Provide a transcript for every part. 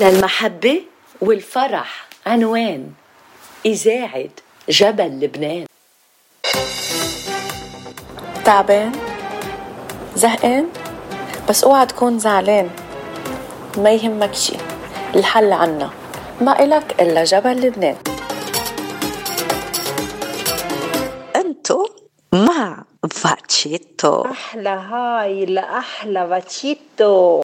للمحبة والفرح. عنوان إذاعة جبل لبنان. تعبان؟ زهقان؟ بس اوعى تكون زعلان. ما يهمك شي الحل عنا. ما إلك إلا جبل لبنان. أنتو مع فاتشيتو. أحلى هاي لأحلى فاتشيتو.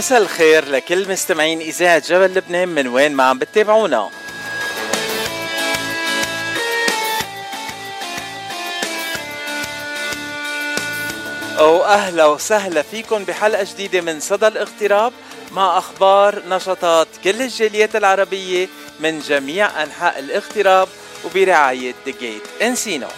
مساء الخير لكل مستمعين إذاعة جبل لبنان من وين ما عم بتتابعونا. أو أهلا وسهلا فيكم بحلقة جديدة من صدى الاغتراب مع أخبار نشاطات كل الجاليات العربية من جميع أنحاء الاغتراب وبرعاية The Gate. انسينو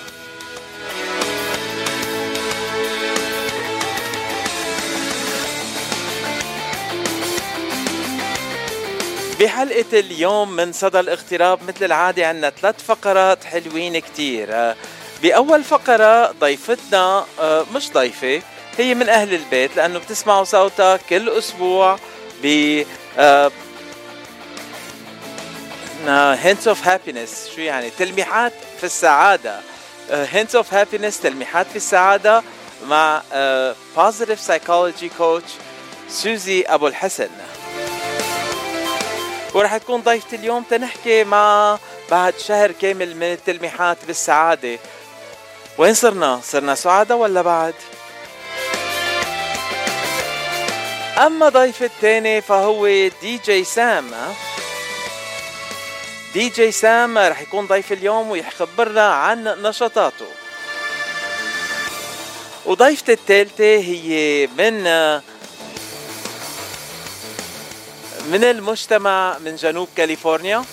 بحلقة اليوم من صدى الاغتراب مثل العادة عنا ثلاث فقرات حلوين كتير. آه، بأول فقرة ضيفتنا آه، مش ضيفة هي من أهل البيت لأنه بتسمعوا صوتها كل أسبوع ب Hints of Happiness شو يعني؟ تلميحات في السعادة. Hints of Happiness تلميحات في السعادة مع positive psychology coach سوزي أبو الحسن. ورح تكون ضيفتي اليوم تنحكي مع بعد شهر كامل من التلميحات بالسعادة وين صرنا؟ صرنا سعادة ولا بعد؟ أما ضيف الثاني فهو دي جي سام دي جي سام رح يكون ضيف اليوم ويخبرنا عن نشاطاته وضيفتي الثالثة هي من من المجتمع من جنوب كاليفورنيا.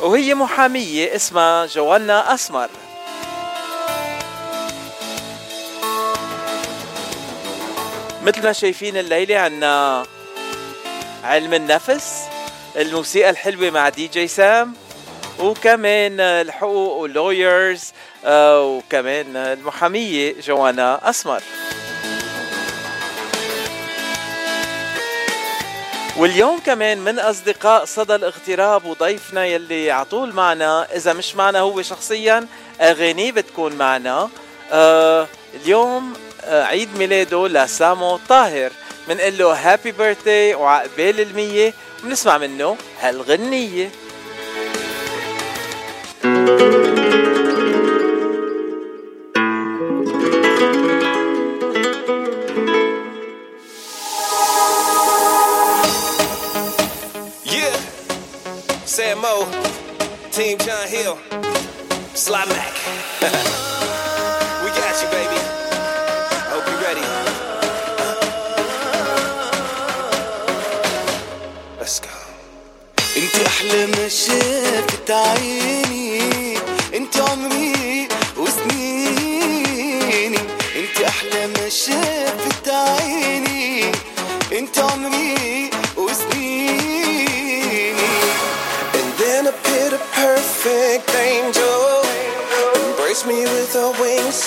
وهي محامية اسمها جوانا أسمر. مثل ما شايفين الليلة عنا علم النفس الموسيقى الحلوة مع دي جي سام وكمان الحقوق وال lawyers آه، وكمان المحامية جوانا أسمر. واليوم كمان من أصدقاء صدى الاغتراب وضيفنا يلي عطول معنا. إذا مش معنا هو شخصيا اغانيه بتكون معنا. آه اليوم آه عيد ميلاده لسامو طاهر. بنقول له happy birthday وعقبال المية. ونسمع منه هالغنية. Sam Mo, Team John Hill, Sly Mac. we got you, baby. Hope you're ready. Let's go. انت احلى ما شافت عيني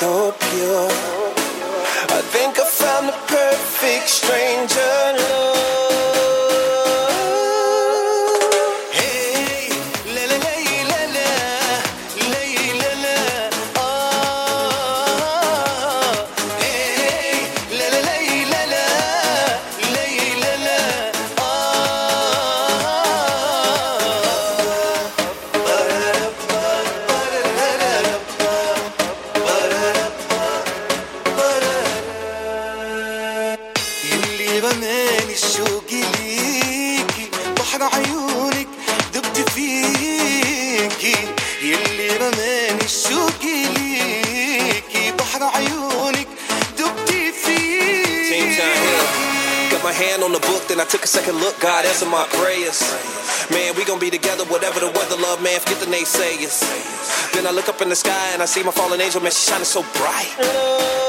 So pure. Naysayers. Then I look up in the sky and I see my fallen angel, man. She shining so bright.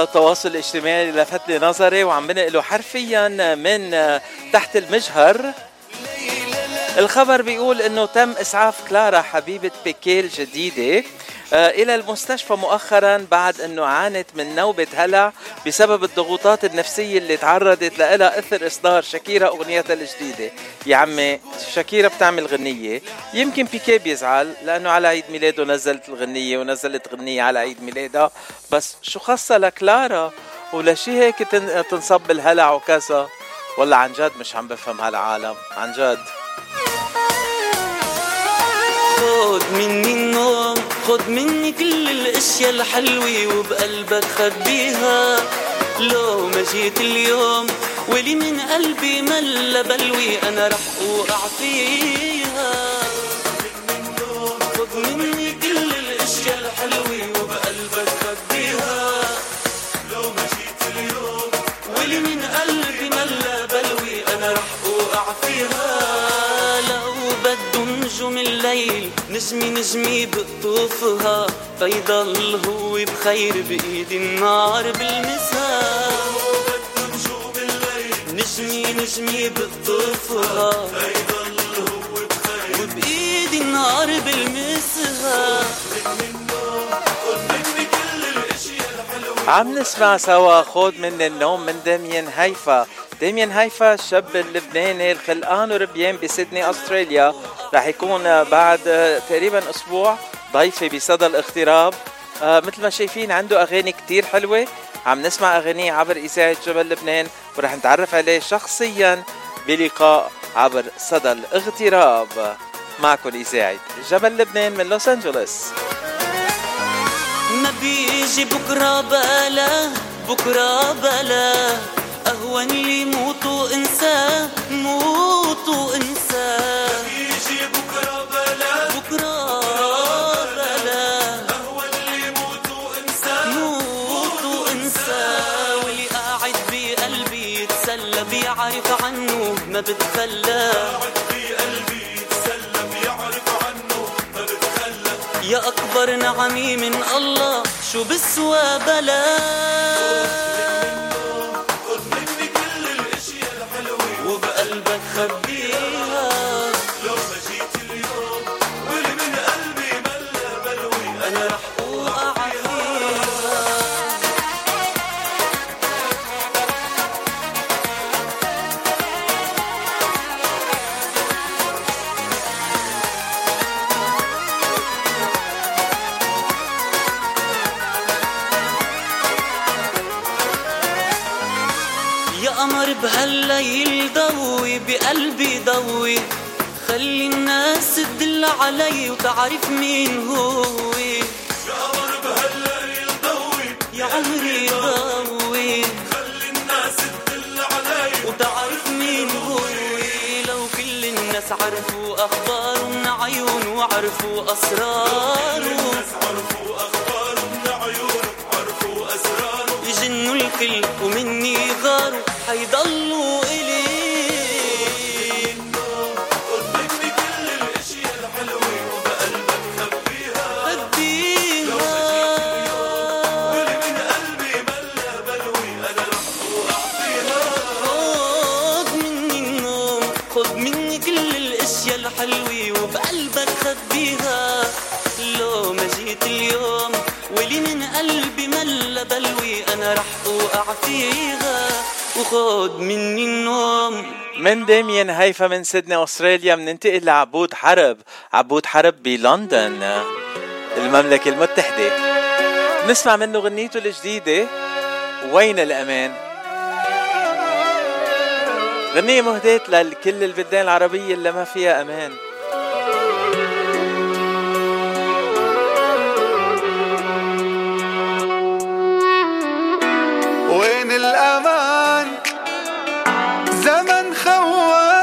على التواصل الاجتماعي لفت لي نظري وعم بنقله حرفيا من تحت المجهر. الخبر بيقول إنه تم إسعاف كلارا حبيبة بيكي الجديده آه، إلى المستشفى مؤخرا بعد إنه عانت من نوبة هلع. بسبب الضغوطات النفسية اللي تعرضت لها إثر إصدار شاكيرا أغنيتها الجديدة. يا عمي شاكيرا بتعمل غنية. يمكن بيكي بيزعل لأنه على عيد ميلاده نزلت الغنية ونزلت غنية على عيد ميلادها بس شو خاصة لكلارا؟ ولشي هيك تن- تنصب بالهلع وكذا والله عن جد مش عم بفهم هالعالم. عن جد. خد مني النوم خد مني كل الأشياء الحلوة وبقلبك خبيها. لو ما جيت اليوم ولي من قلبي ملا بلوي أنا رح أوقع فيها. خد مني كل الأشياء الحلوة وبقلبك خبيها. لو ما جيت اليوم ولي من قلبي ملا بلوي أنا رح أوقع فيها. بده نجوم الليل نجمي نجمي بقطوفها فيضل هو بخير بإيدي النار بلمسها نجمي نجمي بقطوفها فيضل هو بخير وبإيدي النار بلمسها عم نسمع سوا خود من النوم من داميان هيفا. داميان هيفا الشاب اللبناني الخلقان وربيان بسيدني أستراليا. رح يكون بعد تقريبا أسبوع ضيفي بصدى الاغتراب. آه، مثل ما شايفين عنده أغاني كتير حلوة. عم نسمع أغانيه عبر إذاعة جبل لبنان ورح نتعرف عليه شخصيا بلقاء عبر صدى الاغتراب. معكم إذاعة جبل لبنان من لوس أنجلوس. ما بيجي بكرة بلا بكرة بلا. أهون لي موت وإنساه موت وإنساه بيجي بكرة بلا. بكرة بلا. أهون لي موت وإنساه موت وإنساه واللي قاعد بقلبي يتسلى بيعرف عنه ما بتخلى. يا أكبر نعمي من الله شو بسوى بلا. ضوي بقلبي ضوي. خلي الناس تدل علي وتعرف مين هو. يا قمر بهالليل ضوي يا عمري ضوي. خلي الناس تدل علي وتعرف مين هو. لو كل الناس عرفوا اخباره من عيون وعرفوا أسراره. يجنوا الكل ومني غاروا. حيضلوا إلي ولي من قلبي ملا بلوي. أنا رح اوقع فيها وخد مني النوم. من ديميان هيفا من سيدني أستراليا بننتقل لعبود حرب. عبود حرب بلندن المملكة المتحدة. نسمع منه غنيته الجديدة وين الأمان؟ غنية مهداة لكل البلدان العربية اللي ما فيها أمان. الأمان. زمن خوان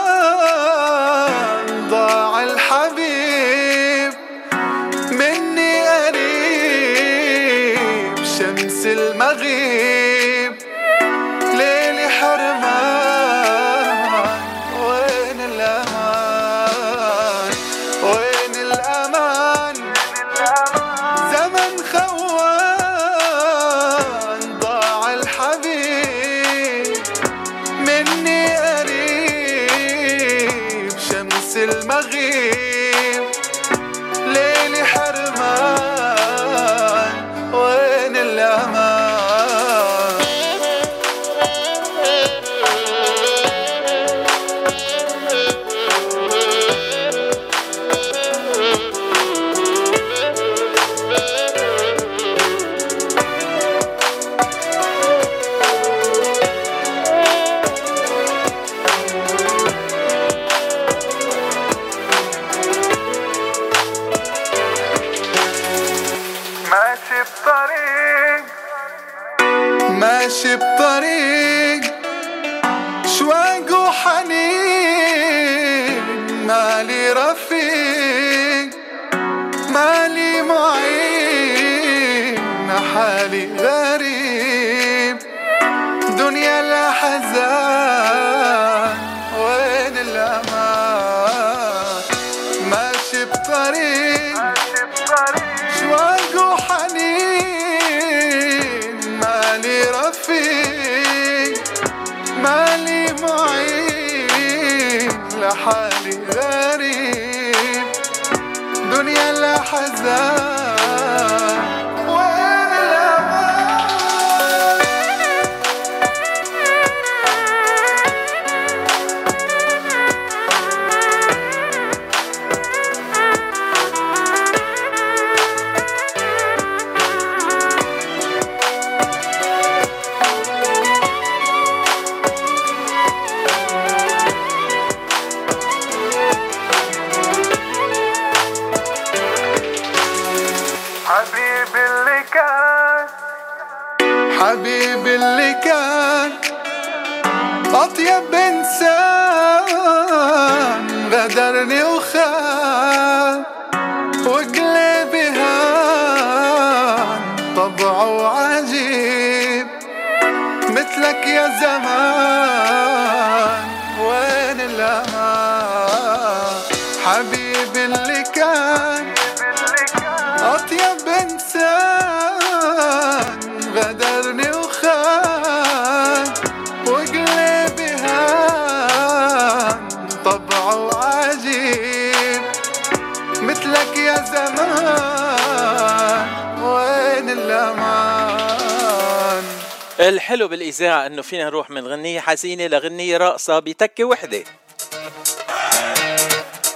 الاذاعه إنه فينا نروح من غنية حزينة لغنية راقصه بتكة وحدة.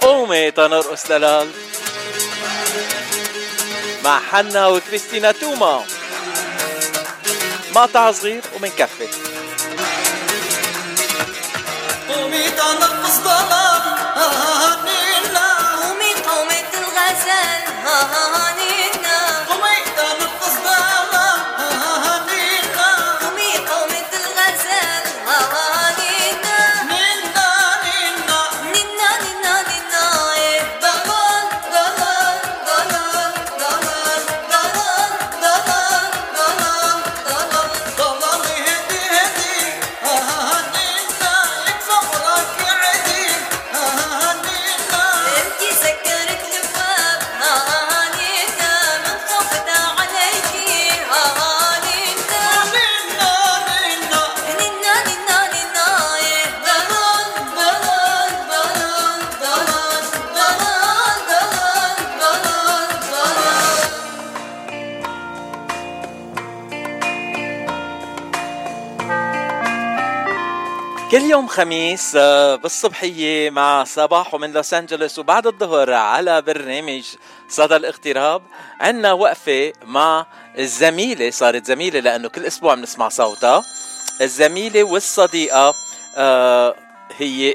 قومي تنرقص دلال مع حنا وكريستينا توما. مقطع صغير ومنكفي قومي تنرقص دلال كل يوم خميس آه، بالصبحية مع صباح ومن لوس أنجلوس وبعد الظهر على برنامج صدى الاغتراب عنا وقفة مع الزميلة صارت زميلة لأنه كل أسبوع بنسمع صوتها. الزميلة والصديقة آه هي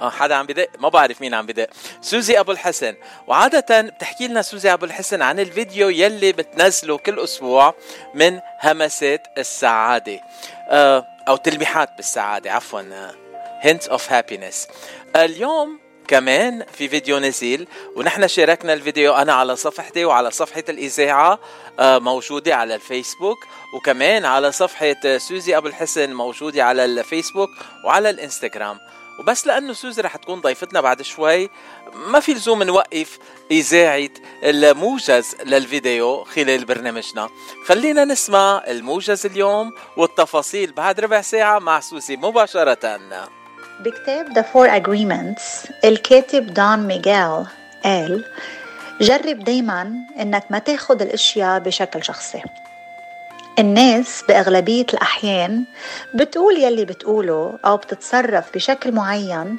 آه حدا عم بدق؟ ما بعرف مين عم بدق. سوزي أبو الحسن. وعادة بتحكي لنا سوزي أبو الحسن عن الفيديو يلي بتنزله كل أسبوع من همسات السعادة. آه أو تلميحات بالسعادة عفوا hints of happiness. اليوم كمان في فيديو نزل ونحن شاركنا الفيديو أنا على صفحتي وعلى صفحة الإذاعة آه، موجودة على الفيسبوك وكمان على صفحة آه، سوزي أبو الحسن موجودة على الفيسبوك وعلى الإنستغرام. وبس لأنه سوزي رح تكون ضيفتنا بعد شوي. ما في لزوم نوقف إذاعة الموجز للفيديو خلال برنامجنا. خلينا نسمع الموجز اليوم والتفاصيل بعد ربع ساعة مع سوزي مباشرة. بكتاب The Four Agreements الكاتب دون ميغيل قال جرب دايما إنك ما تاخد الأشياء بشكل شخصي. الناس بأغلبية الأحيان بتقول يلي بتقوله أو بتتصرف بشكل معين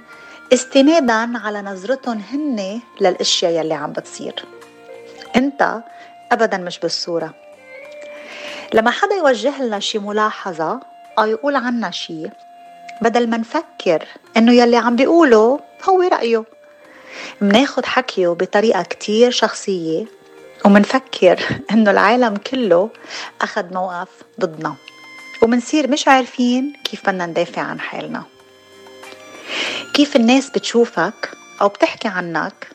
استنادا على نظرتهم هن للأشياء يلي عم بتصير. أنت أبدا مش بالصورة. لما حدا يوجه لنا شي ملاحظة أو يقول عنا شي بدل ما نفكر إنه يلي عم بيقوله هو رأيه. مناخد حكيه بطريقة كتير شخصية ومنفكر إنه العالم كله اخد موقف ضدنا. ومنصير مش عارفين كيف بدنا ندافع عن حالنا. كيف الناس بتشوفك أو بتحكي عنك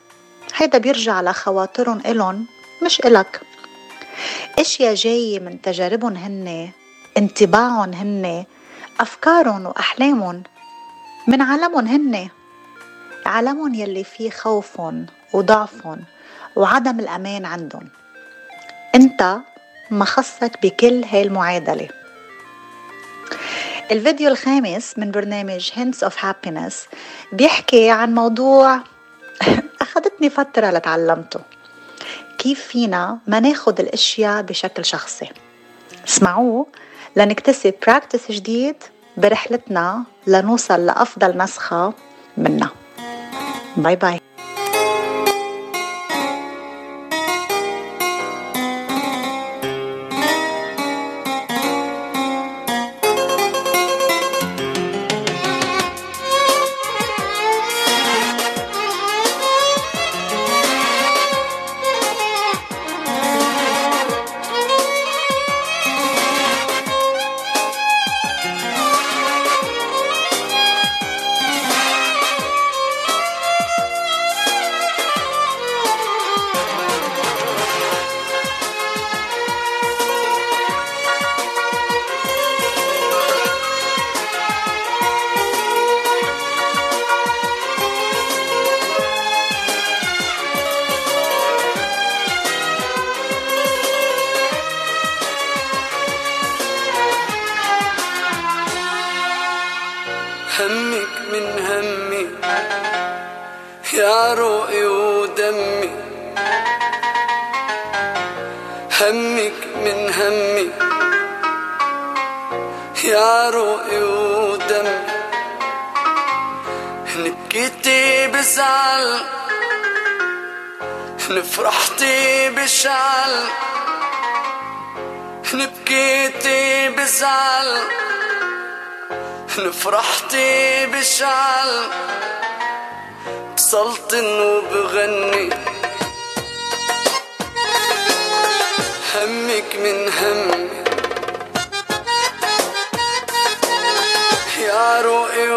هيدا بيرجع لخواطرهم إلن مش إلك. إشياء جاية من تجاربهم هن انطباعهم هن أفكارهم وأحلامهم من عالمهم هن. عالمهم يلي فيه خوفهم وضعفهم. وعدم الأمان عندهم. أنت ما خصك بكل هاي المعادلة. الفيديو الخامس من برنامج Hints of Happiness بيحكي عن موضوع أخذتني فترة لتعلمته. كيف فينا ما ناخد الأشياء بشكل شخصي؟ اسمعوه لنكتسب practice جديد برحلتنا لنوصل لأفضل نسخة منا. bye bye همك من همي. يا روقي ودمي. همك من همي. يا روقي ودمي. نبكيتي بزعل. نفرحتي بشعل. نبكيتي بزعل. نفرحتي بشعل. بسلطن وبغني همك من همي. يا روقي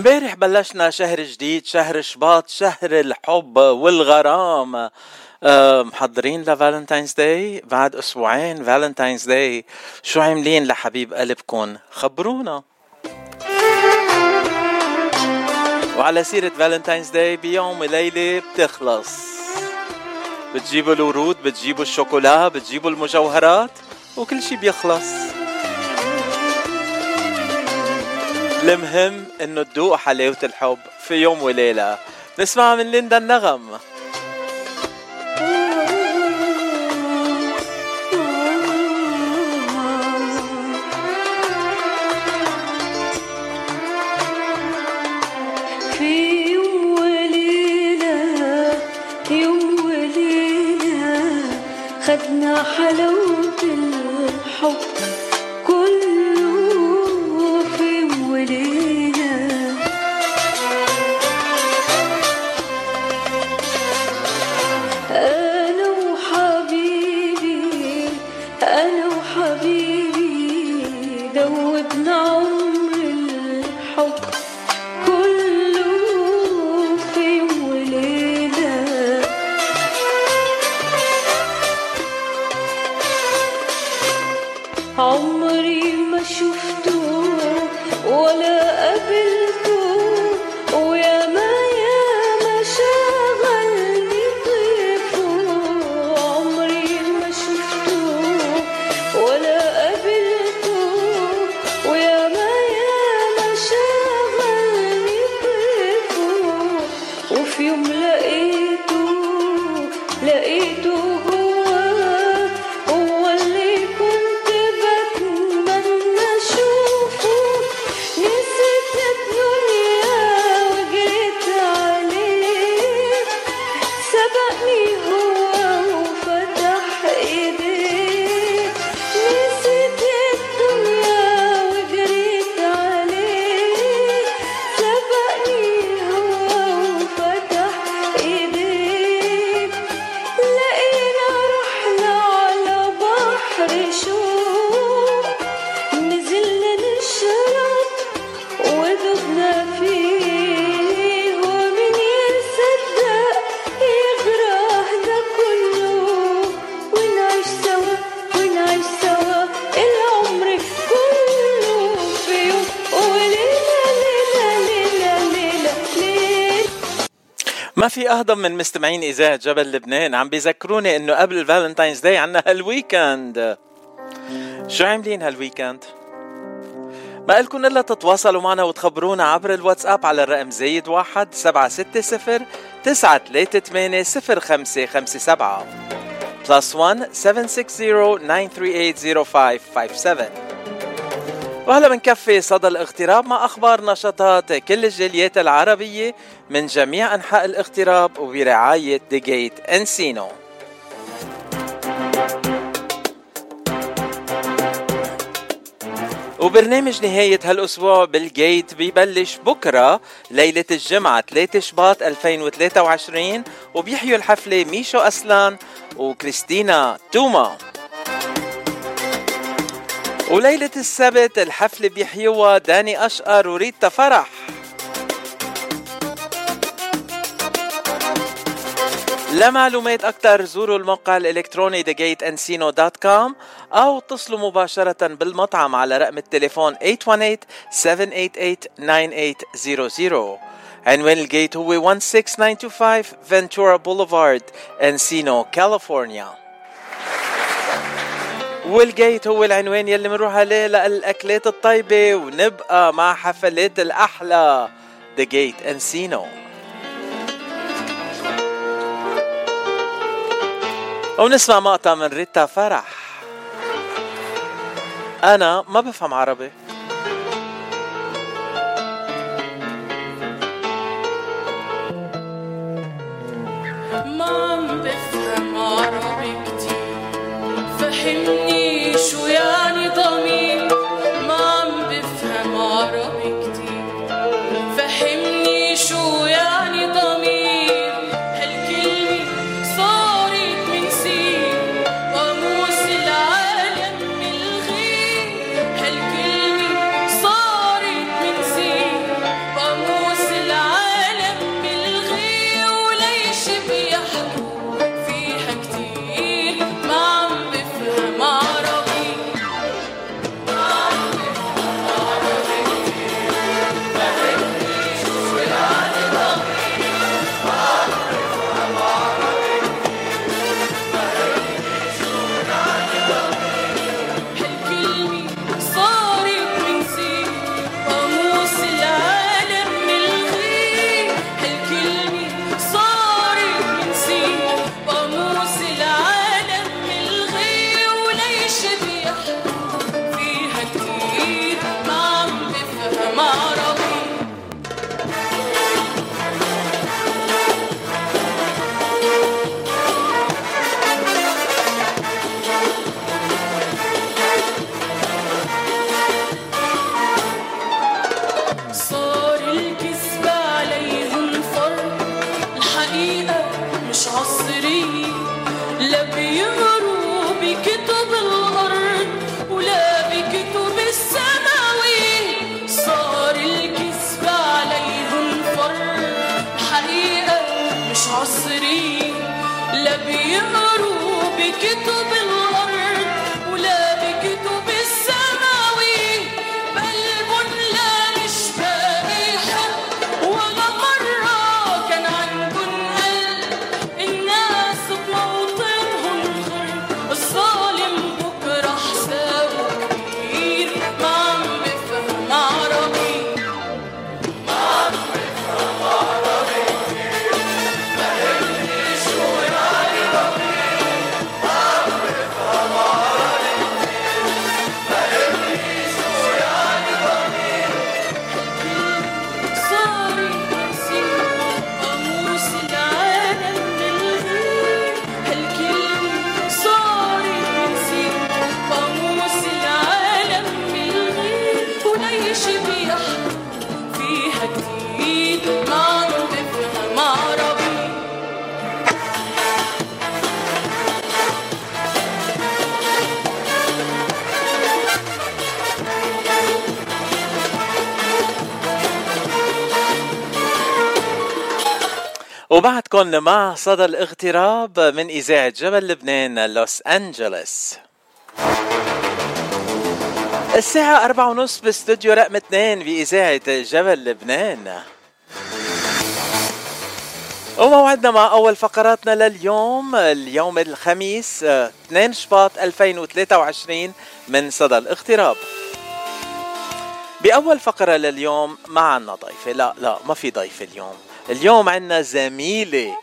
امبارح بلشنا شهر جديد شهر شباط شهر الحب والغرام. آه، محضرين ل Valentine's Day بعد أسبوعين Valentine's Day. شو عاملين لحبيب قلبكم خبرونا. وعلى سيرة Valentine's Day بيوم وليلة بتخلص. بتجيبوا الورود بتجيبوا الشوكولا بتجيبوا المجوهرات وكل شي بيخلص. المهم إنه تدوق حلاوة الحب في يوم وليلة. نسمع من ليندا النغم. في أهضم من مستمعين إذاعة جبل لبنان. عم بيذكروني إنه قبل ال Valentine's Day عنا هال weekend شو عاملين هال weekend؟ ما لكم إلا تتواصلوا معنا وتخبرونا عبر الواتساب على الرقم زايد واحد سبعة ستة صفر تسعة ثلاثة ثمانية صفر خمسة خمسة سبعة. plus 1 760 938 0557 وهلا بنكفي صدى الاغتراب مع أخبار نشاطات كل الجاليات العربية من جميع أنحاء الاغتراب وبرعاية The Gate Encino وبرنامج نهاية هالأسبوع بال Gate بيبلش بكرة ليلة الجمعة 3 شباط 2023 وبيحيوا الحفلة ميشو أسلان وكريستينا توما. وليلة السبت الحفلة بيحيوها داني أشقر وريتا فرح لمعلومات أكثر زوروا الموقع الإلكتروني thegateencino.com أو اتصلوا مباشرة بالمطعم على رقم التليفون 818-788-9800 عنوان ال Gate هو 16925 Ventura Boulevard Encino كاليفورنيا وال Gate هو العنوان يلي بنروح عليه للأكلات الطيبة ونبقى مع حفلات الأحلى. The Gate انسينو ونسمع مقطع من ريتا فرح. أنا ما بفهم عربي. ما بفهم عربي. فهمني شو يعني ضمير وبعدكم مع صدى الاغتراب من إذاعة جبل لبنان لوس أنجلوس الساعة أربعة ونص باستوديو رقم اثنين بإذاعة جبل لبنان. وموعدنا مع أول فقراتنا لليوم اليوم الخميس آه، 2 شباط 2023 من صدى الاغتراب. بأول فقرة لليوم ما عنا ضيفة. لا لا ما في ضيف اليوم. اليوم عنا زميلة.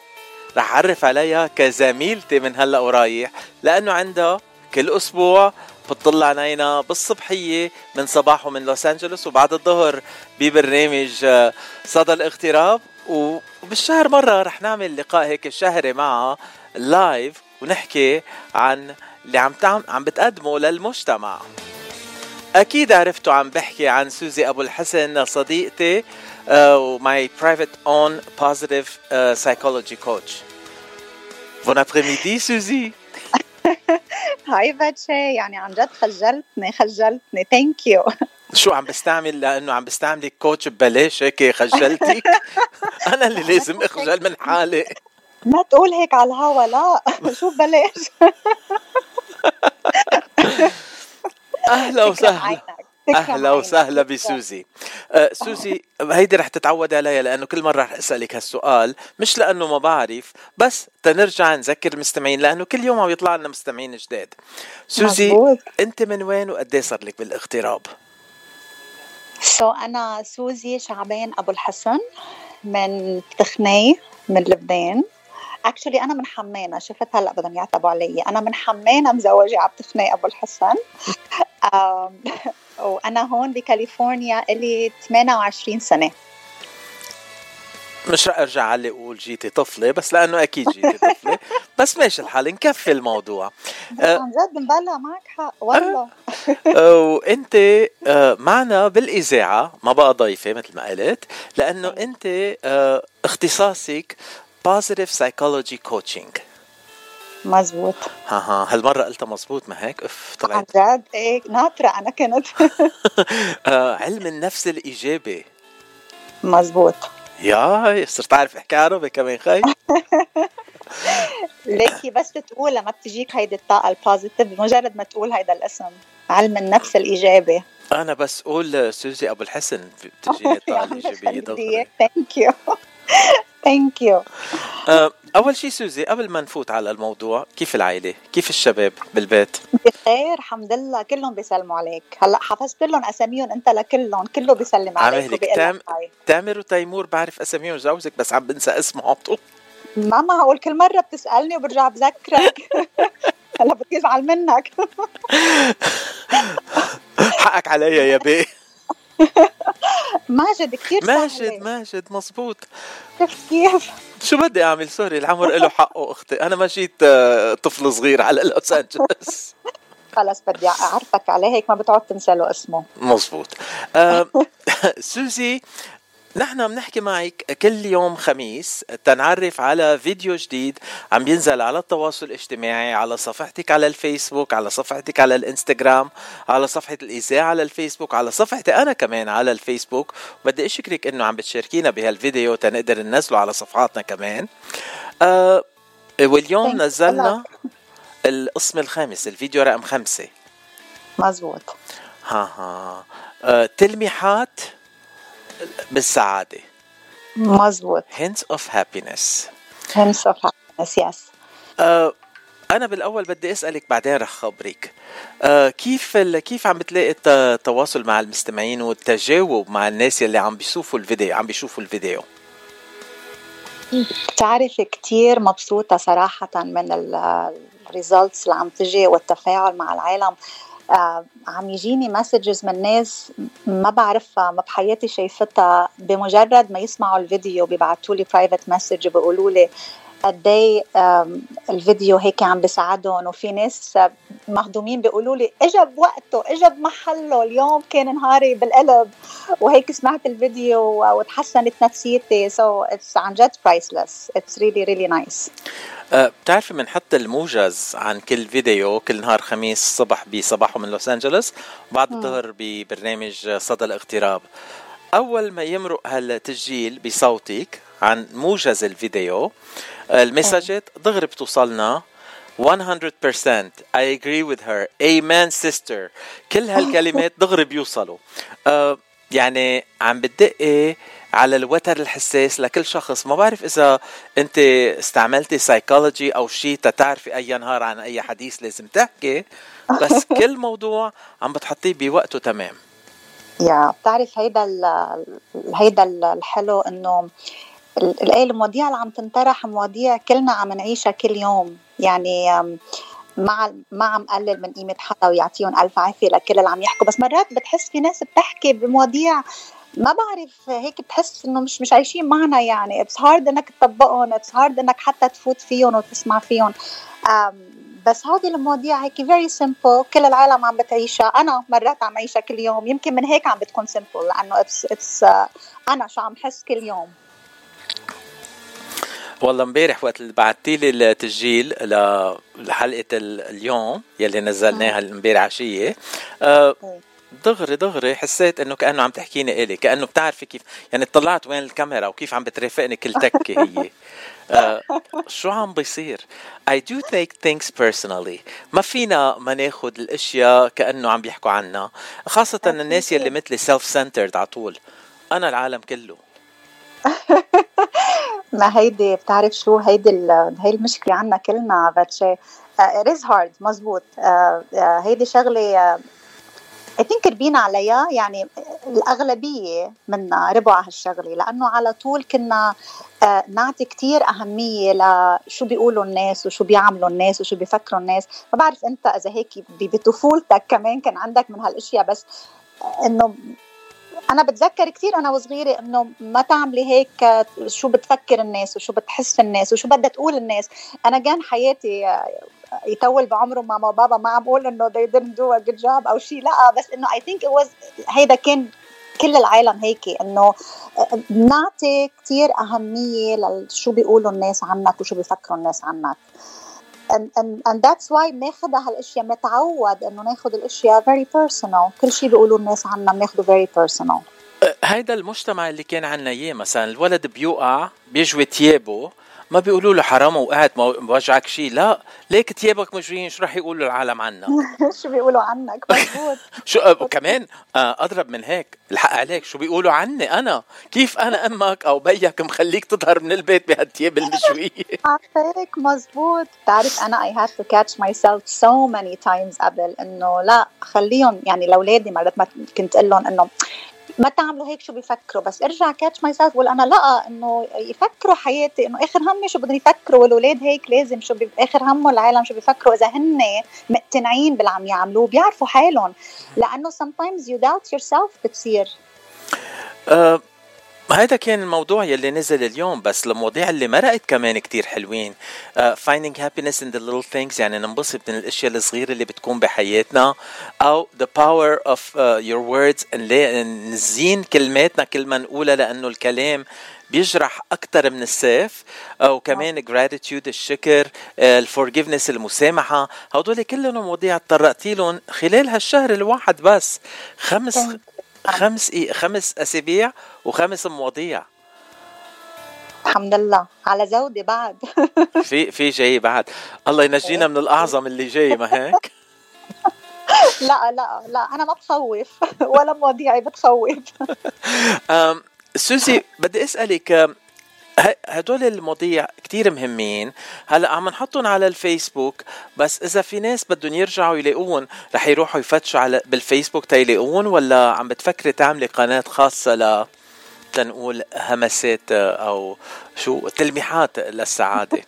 رح أعرف عليها كزميلتي من هلأ ورايح لأنه عندها كل أسبوع بتطل علينا بالصبحية من صباحه من لوس أنجلوس وبعد الظهر ببرنامج آه، صدى الاغتراب. وبالشهر مرة رح نعمل لقاء هيك شهري معها لايف ونحكي عن اللي عم تعم عم بتقدمه للمجتمع. أكيد عرفتوا عم بحكي عن سوزي أبو الحسن صديقتي. و my private own positive psychology coach bon après-midi سوزي hi باتشي يعني عن جد خجلتني خجلتني. thank you شو عم بستعمل؟ لأنه عم بستعملك coach ببلاش هيك خجلتك. أنا اللي لازم أخجل من حالي. ما تقول هيك على الهوا لا. شو بلاش أهلا وسهلا. أهلا وسهلا بسوزي. آه سوزي هيدي رح تتعود عليها لأنه كل مرة رح أسألك هالسؤال مش لأنه ما بعرف بس تنرجع نذكر المستمعين لأنه كل يوم عم يطلع لنا مستمعين جداد. سوزي مزبوط. أنت من وين وقد إيه صار لك بالاغتراب؟ so أنا سوزي شعبان أبو الحسن من تخني من لبنان. actually أنا من حمانه شفت هلا بدهم يعتبوا علي. أنا من حمانه مزوجة على تخني أبو الحسن. وأنا هون بكاليفورنيا لي 28 سنة. مش رح أرجع علي أقول جيتي طفلة بس لأنه أكيد جيتي طفلة. بس ماشي الحال نكفي الموضوع. بس عن جد مبلا معك حق. والله. آه، وأنت آه، معنا بالإذاعة ما بقى ضيفة مثل ما قلت لأنه أنت آه، اختصاصك positive psychology coaching. مزبوط ها ها هالمرة قلتها مزبوط ما هيك؟ اف عن طلعت جد؟ إيه ناطرة أنا كنت. آه، علم النفس الإيجابي. مزبوط يا صرت اعرف أحكي عربي كمان خي ليكي بس تقول لما بتجيك هيدي الطاقة ال positive بمجرد ما تقول هيدا الاسم علم النفس الإيجابي. أنا بس أقول سوزي أبو الحسن بتجيني الطاقة الإيجابية thank you thank you آه، أول شيء سوزي قبل ما نفوت على الموضوع كيف العائلة؟ كيف الشباب بالبيت؟ بخير الحمد لله كلهم بيسلموا عليك. هلأ حفظت لهم أساميهم أنت لكلهم كله بيسلم عم عليك أهلك. تام تامر وتيمور بعرف أساميهم جوزك بس عم بنسى اسمه عطو ما معقول كل مرة بتسألني وبرجع بذكرك. هلأ بدي ازعل منك. حقك عليا يا بيه. ماجد كثير ماجد ماجد مزبوط كيف كيف شو بدي أعمل؟ سوري العمر له حقه أختي. أنا ما جيت آه، طفل صغير على لوس أنجلوس. خلص بدي أعرفك عليه هيك ما بتقعد تنسى له اسمه. مزبوط آه، سوزي نحن بنحكي معك كل يوم خميس تنعرف على فيديو جديد عم بينزل على التواصل الاجتماعي على صفحتك على الفيسبوك على صفحتك على الإنستغرام على صفحة الإذاعة على الفيسبوك على صفحتي أنا كمان على الفيسبوك. بدي أشكرك إنه عم بتشاركينا بهالفيديو تنقدر ننزله على صفحاتنا كمان. آه واليوم. نزلنا القسم الخامس الفيديو رقم خمسة. مزبوط. ها ها. آه تلميحات بالسعادة. مزبوط hints of happiness. hints of happiness yes آه أنا بالأول بدي أسألك بعدين رح خبرك. آه كيف ال... كيف عم بتلاقي الت- التواصل مع المستمعين والتجاوب مع الناس اللي عم بيشوفوا الفيديو عم بيشوفوا الفيديو؟ بتعرفي كتير مبسوطة صراحة من ال results اللي عم تجي والتفاعل مع العالم. عم يجيني messages من ناس ما بعرفها ما بحياتي شايفتها بمجرد ما يسمعوا الفيديو بيبعتوا لي private message بيقولوا لي قد إيه الفيديو هيك عم بيساعدهم وفي ناس مهضومين بيقولوا لي اجى بوقته اجى بمحله اليوم كان نهاري بالقلب وهيك سمعت الفيديو وتحسنت نفسيتي. so it's عن جد priceless it's really really nice بتعرفي بنحط الموجز عن كل فيديو كل نهار خميس الصبح بصباحه من لوس أنجلوس وبعد. الظهر ببرنامج صدى الاغتراب. أول ما يمرق هالتسجيل بصوتك عن موجز الفيديو آه، المسجات دغري بتوصلنا. 100% I agree with her. Amen sister. كل هالكلمات دغري بيوصلوا. آه يعني عم بتدقي على الوتر الحساس لكل شخص. ما بعرف إذا أنت استعملتي سايكولوجي أو شيء تتعرفي أي نهار عن أي حديث لازم تحكي. بس كل موضوع عم بتحطيه بوقته تمام. يا بتعرف هيدا ال هيدا ال- الحلو إنه ال- الايه المواضيع اللي عم تنطرح مواضيع كلنا عم نعيشها كل يوم. يعني ما ما عم قلل من قيمة حدا ويعطيهم ألف عافية لكل اللي عم يحكوا. بس مرات بتحس في ناس بتحكي بمواضيع ما بعرف هيك بتحس إنه مش مش عايشين معنا يعني. it's hard إنك تطبقهم it's hard إنك حتى تفوت فيهم وتسمع فيهم. بس هودي المواضيع هيك very simple كل العالم عم بتعيشها. أنا مرات عم عيشها كل يوم. يمكن من هيك عم بتكون simple لأنه it's it's أنا شو عم حس كل يوم. والله امبارح وقت اللي بعتي لي التسجيل لحلقة اليوم يلي نزلناها امبارح عشية آه دغري دغري حسيت إنه كأنه عم تحكيني إلي كأنه بتعرفي كيف يعني اطلعت وين الكاميرا وكيف عم بترافقني كل تكه هي. آه شو عم بيصير؟ I do take things personally. ما فينا ما ناخد الأشياء كأنه عم بيحكوا عنا خاصة الناس يلي مثلي self centered على طول. أنا العالم كله. ما هيدي بتعرف شو؟ هيدي هي المشكلة عنا كلنا باتشي. it is hard مزبوط. uh, uh, هيدي شغلة I think ربينا عليها. يعني الأغلبية منا ربوا على هالشغلة لأنه على طول كنا آه نعطي كتير أهمية لشو بيقولوا الناس وشو بيعملوا الناس وشو بيفكروا الناس. ما بعرف أنت إذا هيك بطفولتك كمان كان عندك من هالأشياء بس إنه أنا بتذكر كثير أنا وصغيرة إنه ما تعملي هيك شو بتفكر الناس وشو بتحس الناس وشو بدها تقول الناس. أنا كان حياتي يطول بعمره ماما وبابا ما عم بقول إنه they didn't do a good job أو شيء لا بس إنه I think it was هيدا كان كل العالم هيك إنه بنعطي كثير أهمية لشو بيقولوا الناس عنك وشو بيفكروا الناس عنك. And, and, and that's why بناخذها هالأشياء بنتعود إنه ناخذ الأشياء very personal. كل شيء بيقولوا الناس عنا بناخذه very personal. هيدا المجتمع اللي كان عنا إياه مثلا الولد بيوقع بيجوي ثيابه ما بيقولوا له حرام وقعت ما وجعك شيء. لا ليك ثيابك مجريين شو رح يقولوا العالم عنك شو بيقولوا عنك؟ مضبوط شو آه، كمان آه، أضرب من هيك الحق عليك. شو بيقولوا عني أنا؟ كيف أنا أمك أو بيك مخليك تظهر من البيت بهالثياب المشويه عارفك مزبوط. بتعرف أنا I had to catch myself so many times قبل إنه لا خليهم يعني لأولادي مرات ما كنت أقول لهم إنه ما تعملوا هيك شو بيفكروا؟ بس ارجع catch myself بقول أنا لأ إنه يفكروا حياتي إنه آخر همي شو بدهم يفكروا؟ والأولاد هيك لازم شو آخر همهم العالم شو بيفكروا؟ إذا هن مقتنعين باللي عم يعملوه بيعرفوا حالهم. لأنه sometimes you doubt yourself بتصير. أه هذا كان الموضوع يلي نزل اليوم بس المواضيع اللي مرقت كمان كتير حلوين. Uh, finding happiness in the little things يعني ننبسط من الأشياء الصغيرة اللي بتكون بحياتنا أو the power of uh, your words نزين كلماتنا كل ما نقولها لأنه الكلام بيجرح أكثر من السيف. وكمان gratitude الشكر الفورجيفنس المسامحة. هدول كلهم مواضيع تطرقتي لهم خلال هالشهر الواحد بس. خمس خمس إيه خمس أسابيع وخمس مواضيع. الحمد لله. على زودي بعد. في في جاي بعد. الله ينجينا من الأعظم اللي جاي ما هيك؟ لا لا لا أنا ما بخوف. ولا مواضيعي بتخوف. سوزي بدي أسألك هدول المواضيع كتير مهمين. هلا عم نحطهم على الفيسبوك بس إذا في ناس بدهم يرجعوا يلاقوهم رح يروحوا يفتشوا على بالفيسبوك تيلاقوهم ولا عم بتفكري تعملي قناة خاصة ل تنقول همسات أو شو؟ تلميحات للسعادة.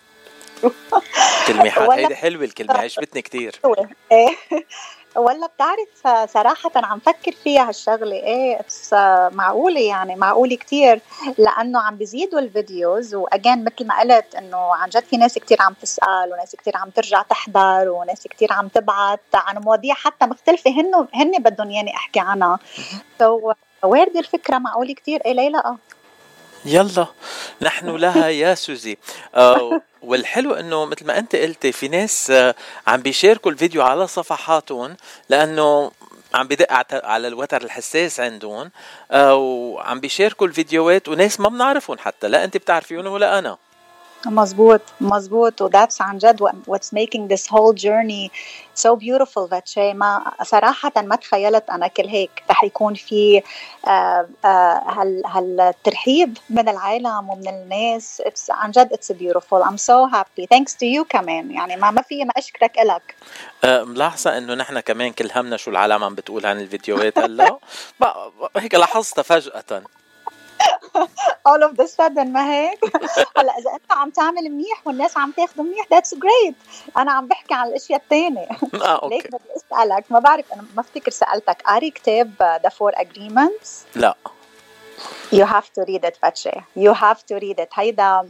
تلميحات. هيدي حلوة الكلمة عجبتني كتير. إيه. ولا بتعرف صراحة عم فكر فيها هالشغلة؟ إيه معقولة يعني معقولة كتير لأنه عم بيزيدوا الفيديوز وأجان مثل ما قلت إنه عن جد في ناس كتير عم تسأل وناس كتير عم ترجع تحضر وناس كتير عم تبعت عن مواضيع حتى مختلفة هن هن بدهم ياني أحكي عنها. سو واردة الفكرة؟ معقولة كتير؟ إيه ليه لا يلا نحن لها يا سوزي. آه والحلو إنه مثل ما أنت قلتي في ناس آه عم بيشاركوا الفيديو على صفحاتهم لأنه عم بدق على الوتر الحساس عندهم آه وعم بيشاركوا الفيديوهات وناس ما بنعرفهم حتى لا أنت بتعرفيهم ولا أنا. مزبوط مزبوط وذاتس عن جد what's making this whole journey so beautiful فاتشي ما صراحة ما تخيلت أنا كل هيك رح يكون في آه آه هال هالترحيب من العالم ومن الناس. It's عن جد it's beautiful. I'm so happy. Thanks to you كمان. يعني ما ما في ما أشكرك إلك. آه ملاحظة إنه نحن كمان كل همنا شو العالم عم بتقول عن الفيديوهات هلا. هيك لاحظتها فجأة. all of the sudden ما هيك هلا إذا أنت عم تعمل منيح والناس عم تاخذ منيح that's great. أنا عم بحكي عن الأشياء الثانية آه ليك okay بدي أسألك ما بعرف أنا ما افتكر سألتك قاري كتاب The Four Agreements لا. You have to read it باتشي. You have to read it. هيدا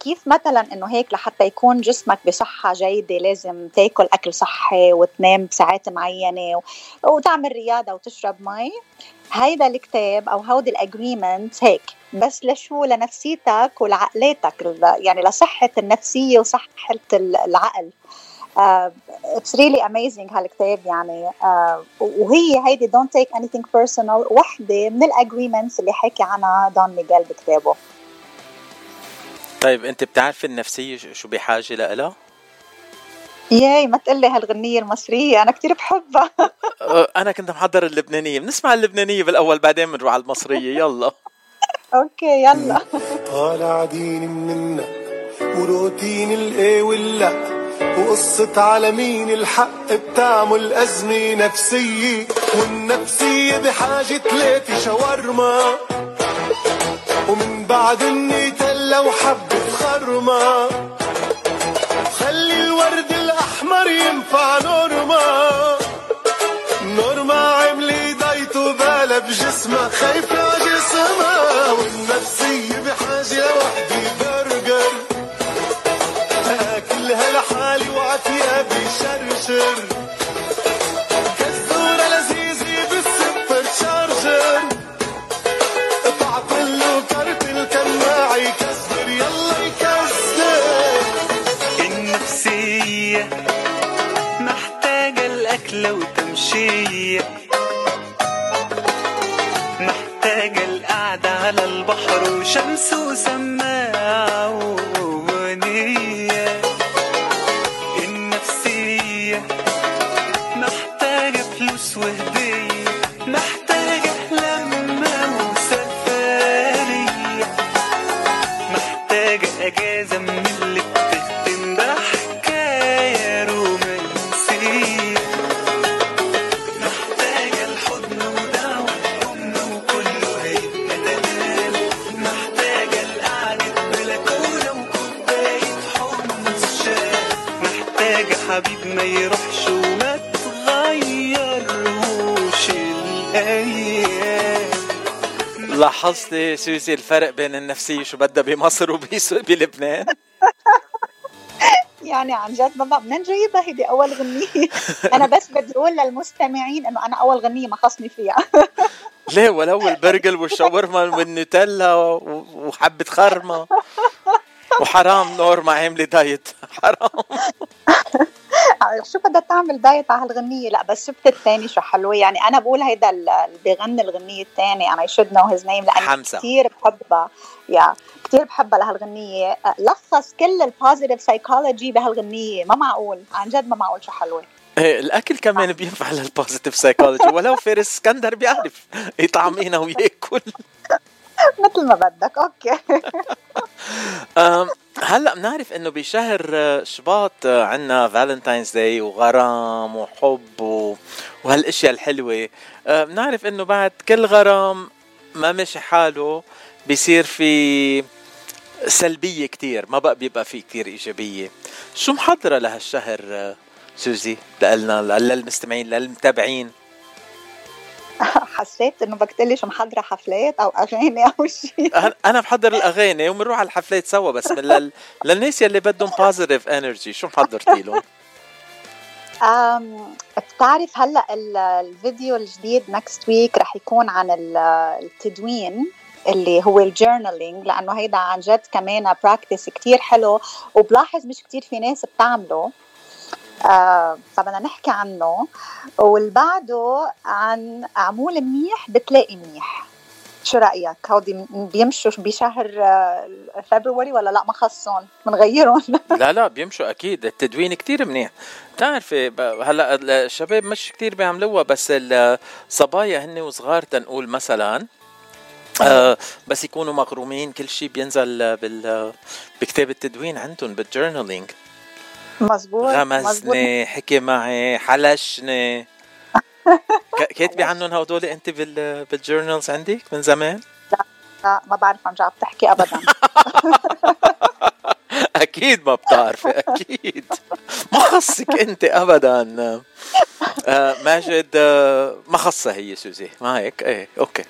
كيف مثلا إنه هيك لحتى يكون جسمك بصحة جيدة لازم تاكل أكل صحي وتنام بساعات معينة و- وتعمل رياضة وتشرب مي؟ هيدا الكتاب أو هودي ال agreement هيك بس لشو؟ لنفسيتك ولعقلاتك يعني لصحة النفسية وصحة ال- العقل. it's really amazing هالكتاب يعني. آه، وهي هيدي don't take anything personal وحدة من ال agreements اللي حكي عنها دون ميغيل بكتابه. طيب أنت بتعرفي النفسية شو- شو بحاجة لها ياي ما تقلي هالغنية المصرية أنا كتير بحبها. أه، أنا كنت محضر اللبنانية بنسمع اللبنانية بالأول بعدين بنروح على المصرية يلا. okay يلا. طالع ديني منا وروتين الإيه واللا وقصة على مين الحق بتعمل أزمة نفسية والنفسية بحاجة تلاتي شاورما. ومن بعد النيتلا وحبة خرمة. خلي الورد الأحمر ينفع نورما نورما عملي دايته بالها بجسمها خايفة البحر وشمس لاحظتي سوزي الفرق بين النفسيه شو بدها بمصر وبلبنان يعني عن جد ما منين جايبها؟ هيدي أول غنية. أنا بس بدي أقول للمستمعين إنه أنا أول غنية ما خصني فيها. ليه؟ ولو البرجل والشاورما والنوتيلا و- وحبة خرمة. وحرام نورما عاملة دايت. حرام. شو بدها تعمل دايت على هالغنية لا بس شفت الثاني شو حلوة؟ يعني أنا بقول هيدا ال- اللي بيغني الغنية الثانية أنا should know his name حمزة. كثير بحبها. يا كثير بحبها لهالغنية. أه، لخص كل ال positive psychology بهالغنية. ما معقول. عن جد ما معقول شو حلوة. إيه الأكل كمان بينفع لل positive psychology ولو فارس اسكندر بيعرف يطعمينا وياكل. مثل ما بدك. okay. أم، هلأ بنعرف إنه بشهر آه، شباط عنا Valentine's Day وغرام وحب و... وهالأشياء الحلوة. آه، بنعرف إنه بعد كل غرام ما مشي حاله بيصير في سلبية كتير ما بقى بيبقى في كتير إيجابية. شو محضرة لهالشهر آه، سوزي؟ لنا للمستمعين للمتابعين. حسيت إنه بدك تقلي شو محضرة حفلات أو أغاني أو شيء أنا بحضر الأغاني وبنروح على الحفلات سوا بس من لل... للناس يلي بدهم positive energy شو محضرتي لهم؟ بتعرف هلأ ال- الفيديو الجديد next week رح يكون عن ال- التدوين اللي هو ال journaling لأنه هيدا عن جد كمان practice كتير حلو وبلاحظ مش كتير في ناس بتعمله. آه فبدنا نحكي عنه. واللي بعده عن عمول منيح بتلاقي منيح. شو رأيك؟ هودي بيمشوا بشهر آه، February ولا لا؟ ما خصهم بنغيرهم لا لا بيمشوا أكيد. التدوين كتير منيح. بتعرفي هلأ الشباب مش كتير بيعملوها بس الصبايا هن وصغار تنقول مثلا آه بس يكونوا مغرومين كل شيء بينزل بال بكتاب التدوين عندهم بالجورنالينج مزبوط غمزني حكي معي حلشني. كاتبي عنهم هدول أنت بال بالجورنالز عندك من زمان؟ لا ما بعرف عن عم تحكي ابدا. أكيد ما بتعرفي أكيد. ما خصك أنت ابدا. آه، ماجد آه، ما خصها هي سوزي. ما هيك؟ إيه أوكي.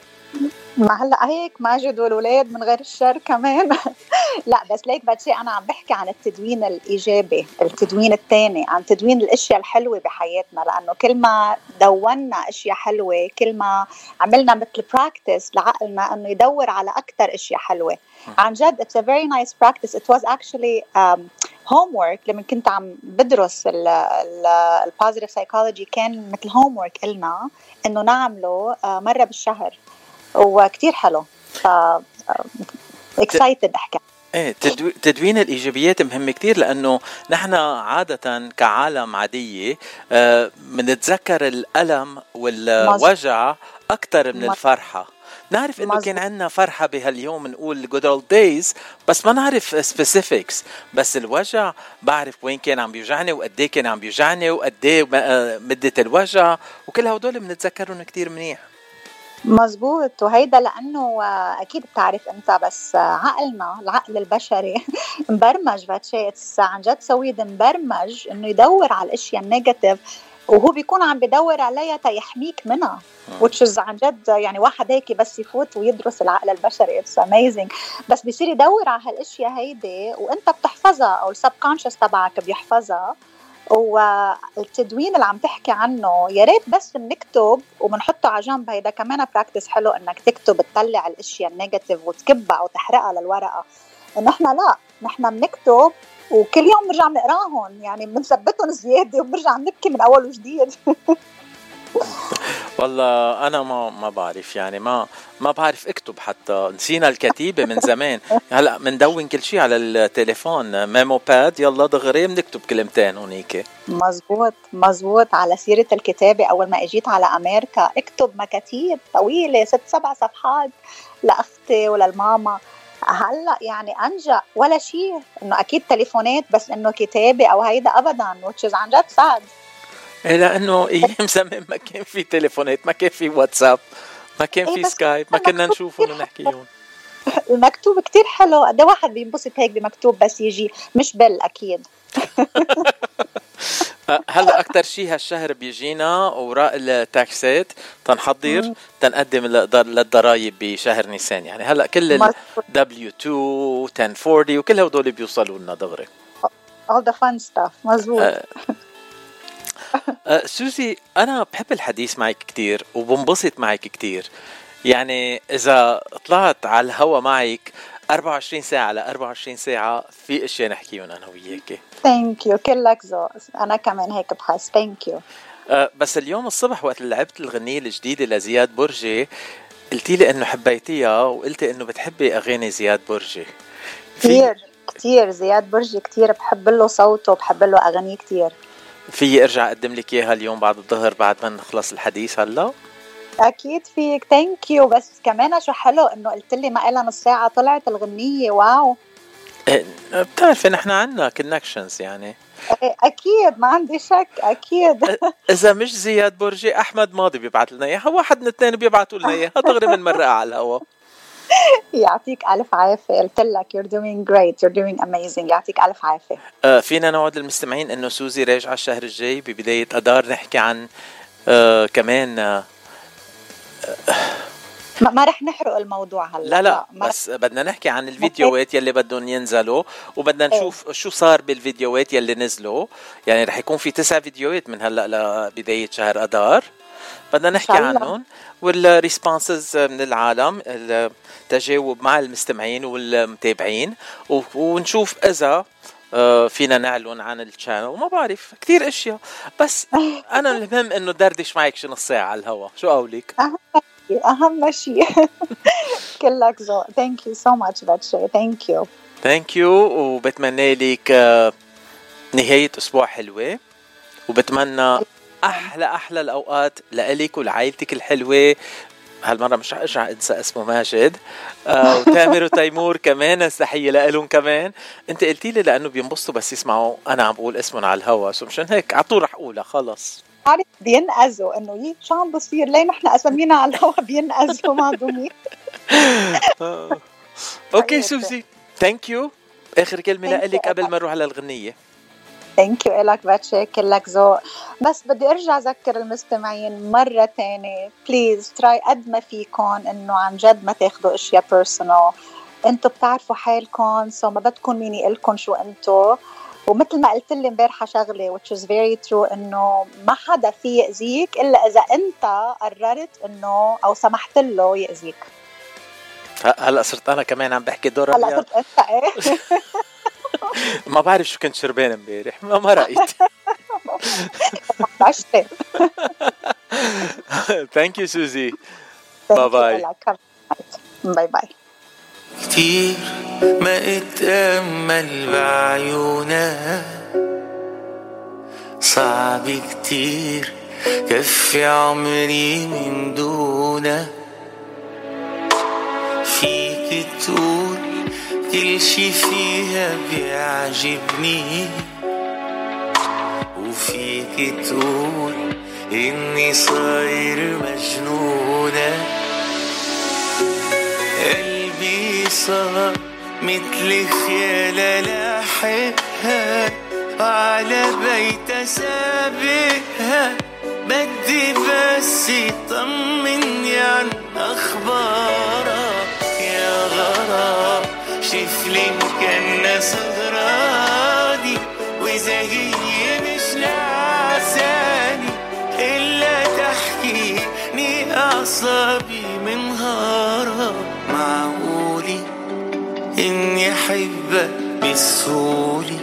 ما هلا هيك ماجد والولاد من غير الشر كمان. لا بس ليك باتشي أنا عم بحكي عن التدوين الإيجابي التدوين الثاني عن تدوين الأشياء الحلوة بحياتنا لأنه كل ما دونا أشياء حلوة كل ما عملنا مثل practice لعقلنا إنه يدور على أكثر أشياء حلوة. عن جد it's a very nice practice. It was actually um, homework. لما كنت عم بدرس ال positive psychology كان مثل homework إلنا إنه نعمله آه، مرة بالشهر. وكتير حلو. ف excited أحكي. إيه تدو- تدوين الإيجابيات مهم كثير لأنه نحن عادة كعالم عادية آه، بنتذكر الألم والوجع أكثر من. الفرحة. نعرف إنه كان. عندنا فرحة بهاليوم نقول good old days بس ما نعرف specifics. بس الوجع بعرف وين كان عم بيوجعني وقد إيه كان عم بيوجعني وقد إيه مدة الوجع وكل هدول بنتذكرهم كثير منيح. مزبوط وهيدا لأنه آه، أكيد بتعرف انت بس آه، عقلنا العقل البشري مبرمج باتشي عن جد سويد مبرمج إنه يدور على الأشياء ال negative وهو بيكون عم بدور عليها تيحميك منها which is عن جد يعني واحد هيك بس يفوت ويدرس العقل البشري. it's amazing. بس بيصير يدور على هالأشياء هيدي وإنت بتحفظها أو ال subconscious تبعك بيحفظها. والتدوين اللي عم تحكي عنه يا ريت بس بنكتب وبنحطه على جنب. هيدا كمان practice حلو إنك تكتب تطلع الأشياء ال negative وتكبها أو تحرقها للورقة. نحن لا نحن بنكتب وكل يوم بنرجع بنقراهم يعني بنثبتهم زيادة وبنرجع نبكي من أول وجديد. والله أنا ما ما بعرف يعني ما ما بعرف أكتب حتى. نسينا الكتيبة من زمان. هلا بندون كل شيء على التليفون. ميمو باد. يلا دغري بنكتب كلمتين هونيك. مزبوط مزبوط على سيرة الكتابة. أول ما إجيت على أمريكا أكتب مكاتيب طويلة ست سبع صفحات لأختي وللماما هلا يعني أنجأ ولا شيء إنه أكيد تليفونات بس إنه كتابة أو هيدا which is عن جد إيه لأنه أيام زمان ما كان في تليفونات ما كان في واتساب ما كان إيه في سكايب ما كنا نشوفهم ونحكيهم المكتوب كتير حلو. قد واحد بينبسط هيك بمكتوب بس يجي مش بل أكيد. أه، هلأ أكثر شيء هالشهر بيجينا أوراق التاكسات تنحضر تنقدم للض- للضرايب بشهر نيسان. يعني هلأ كل ال مزبوط. W2 1040 وكل هدول بيوصلوا لنا دغري. All the fun stuff. مزبوط أه، سوزي أنا بحب الحديث معك كتير وبنبسط معك كتير. يعني إذا طلعت على الهوا معك 24 ساعة على 24 ساعة في أشياء نحكيهم أنا وياكي. thank you كلك ذوق أنا كمان هيك بحس. thank you أه، بس اليوم الصبح وقت لعبت الغنية الجديدة لزياد برجي قلتي لي إنه حبيتيها وقلتي إنه بتحبي أغاني زياد برجي. كثير كثير زياد برجي كثير بحب له صوته بحب له أغانيه كثير في ارجع اقدم لك اياها اليوم بعد الظهر بعد ما نخلص الحديث هلا؟ أكيد فيك. thank you بس كمان شو حلو إنه قلت لي ما لها نص ساعة طلعت الغنية. wow إيه، بتعرفي نحن عنا connections يعني. إيه، أكيد. ما عندي شك. أكيد. إذا مش زياد برجي أحمد ماضي بيبعت لنا إياها واحد من الاثنين بيبعتوا لنا إياها. دغري بنمرقها على الهوا. يعطيك ألف عافية. قلت لك you're doing great. You're doing amazing. يعطيك ألف عافية. آه، فينا نوعد المستمعين إنه سوزي راجعة الشهر الجاي ببداية اذار نحكي عن آه كمان آه ما, ما رح نحرق الموضوع هلا. لا لا بس بدنا نحكي عن الفيديوهات يلي بدهم ينزلوا وبدنا إيه. نشوف شو صار بالفيديوهات يلي نزلوا. يعني رح يكون في تسع فيديوهات من هلا لبداية شهر اذار بدنا نحكي. عنهم وال responses من العالم التجاوب مع المستمعين والمتابعين ونشوف إذا آه، فينا نعلن عن ال channel وما بعرف كثير أشياء. بس أنا المهم إنه دردش معك شي نص ساعة على الهوا. شو قولك؟ أهم شيء كلك ذوق thank you so much باتشي ثانك يو ثانك يو وبتمنى لك آه، نهاية أسبوع حلوة. وبتمنى أحلى أحلى الأوقات لإلك ولعائلتك الحلوة. هالمرة مش رح أرجع أنسى اسمه ماجد. آه وتامر وتيمور كمان تحية لإلهم كمان. أنت قلتي لي لأنه بينبسطوا بس يسمعوا أنا عم بقول اسمهم على الهوا. so مشان هيك؟ على طول رح أقولها خلص. عارف بينقذوا إنه يي شو عم بصير؟ ليه نحن اسامينا على الهواء بينقذوا معدومين okay سوزي. thank you آخر كلمة لك قبل. ما نروح على الغنيه thank you لك باتشي كلك ذوق بس بدي أرجع أذكر المستمعين مرة تانية. please try قد ما فيكم إنه عن جد ما تاخذوا أشياء personal إنتوا بتعرفوا حالكم so ما بدكم مين يقول لكم شو إنتوا. ومثل ما قلت لي إمبارحة شغلة which is very true إنه ما حدا فيه يأذيك إلا إذا إنت قررت إنه أو سمحت له يأذيك. ه- هلا صرت أنا كمان عم بحكي دور هلا. صرت أنت إيه؟ ما بعرف شو كنت شربان امبارح ما مرقت علي شتي thank you سوزي باي باي باي باي كتير ما اتأمل بعيونك صعب كتير كفي عمري من دونك فيك تقول كل شي فيها بيعجبني. وفيك تقول إني صاير مجنونة. قلبي صار مثل خيالة لاحقها وعلى بيت سابقها بدي بس يطمني عن أخبارها يا غرام شفلين كان صغراني وإذا هي مش نعساني إلا تحكيني أعصابي منهارها معقولي إني أحبك بسهولي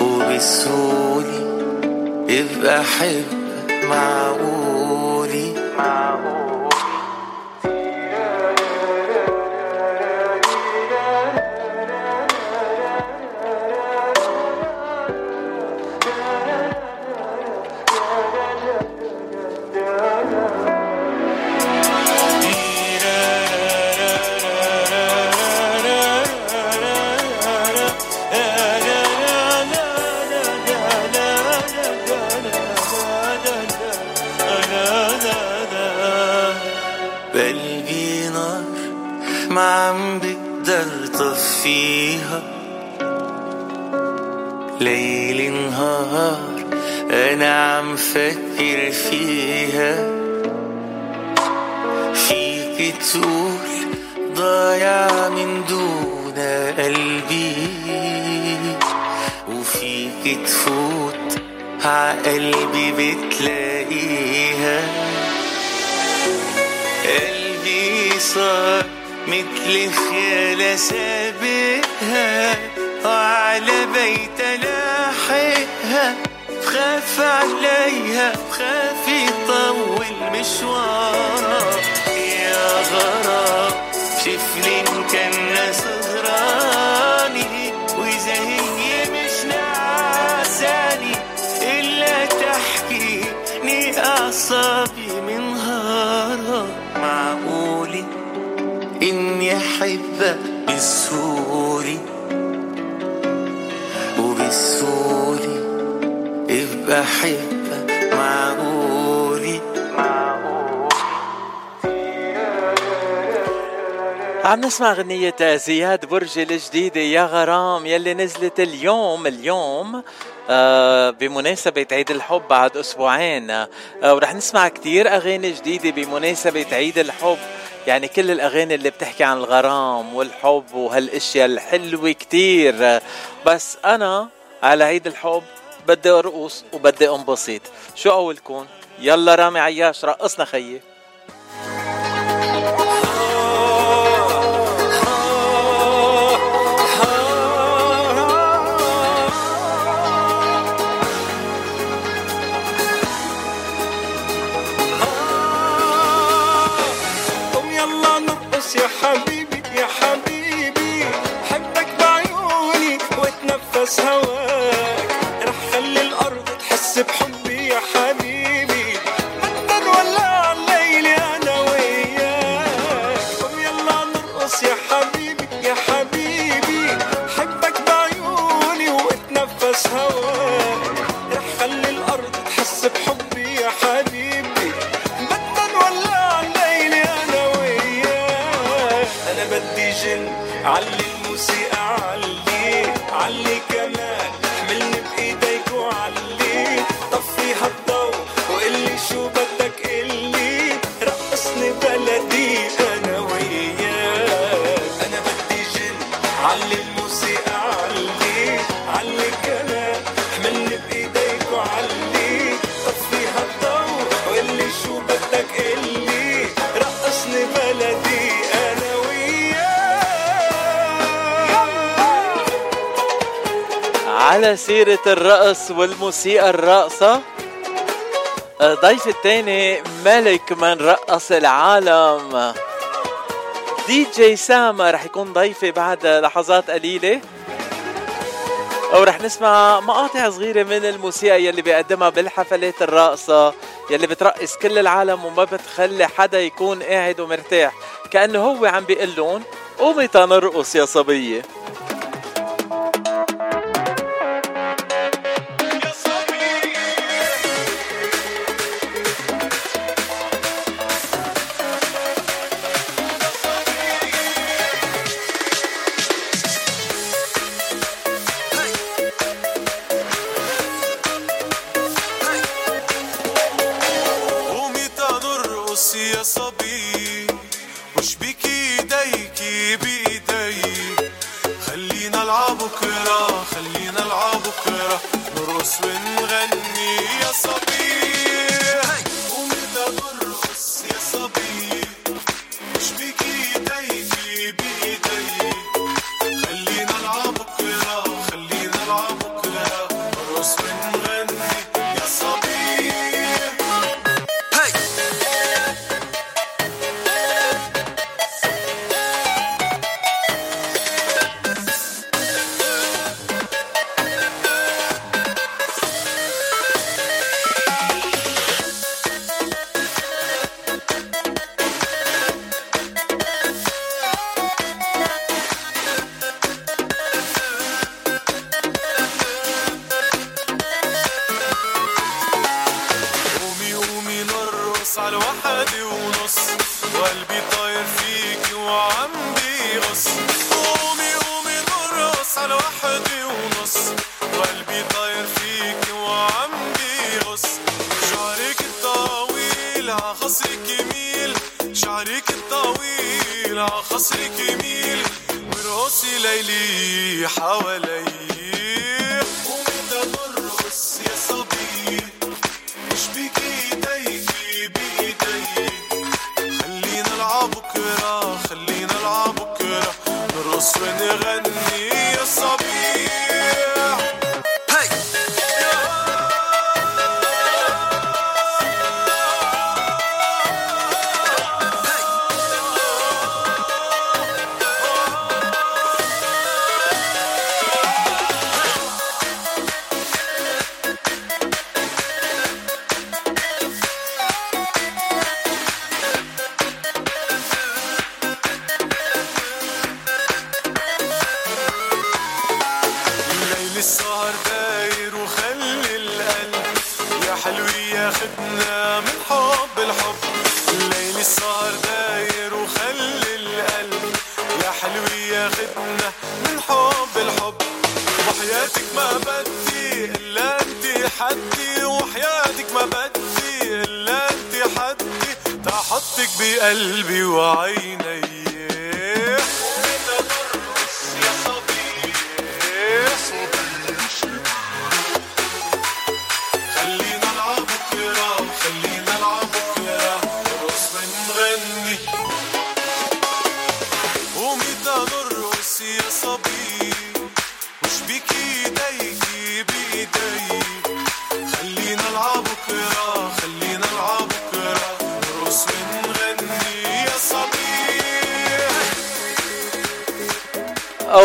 وبسهولي يبقى أحبك معقولي معقولي أنا عم فكر فيها. فيك تقول ضايع من دون قلبي. وفيك تفوت عقلبي بتلاقيها. قلبي صار مثل خيالة سابقها. وعلى بيت لاحقها بخاف عليها بخاف يطول مشوارها يا غرام شفلين كان صغراني وإذا هي مش نعساني. إلا تحكيني أعصابي منهارها معقولي إني أحبك بالسوري وبالسوري أحبك معقولي عم نسمع غنية زياد برج الجديدة يا غرام يلي نزلت اليوم اليوم آه بمناسبة عيد الحب بعد أسبوعين. آه ورح نسمع كتير أغاني جديدة بمناسبة عيد الحب. يعني كل الأغاني اللي بتحكي عن الغرام والحب وهالأشياء الحلوة كتير. بس أنا على عيد الحب بدي أرقص وبدي أنبسط. شو أولكم يلا رامي عياش رقصنا خيي. على سيرة الرقص والموسيقى الراقصة آه، ضيف الثاني ملك من رقص العالم. دي جي سام رح يكون ضيفي بعد لحظات قليلة. ورح نسمع مقاطع صغيرة من الموسيقى يلي بيقدمها بالحفلات الراقصة يلي بترقص كل العالم وما بتخلي حدا يكون قاعد ومرتاح. كأنه هو عم بيقلون قومي تنرقص يا صبية.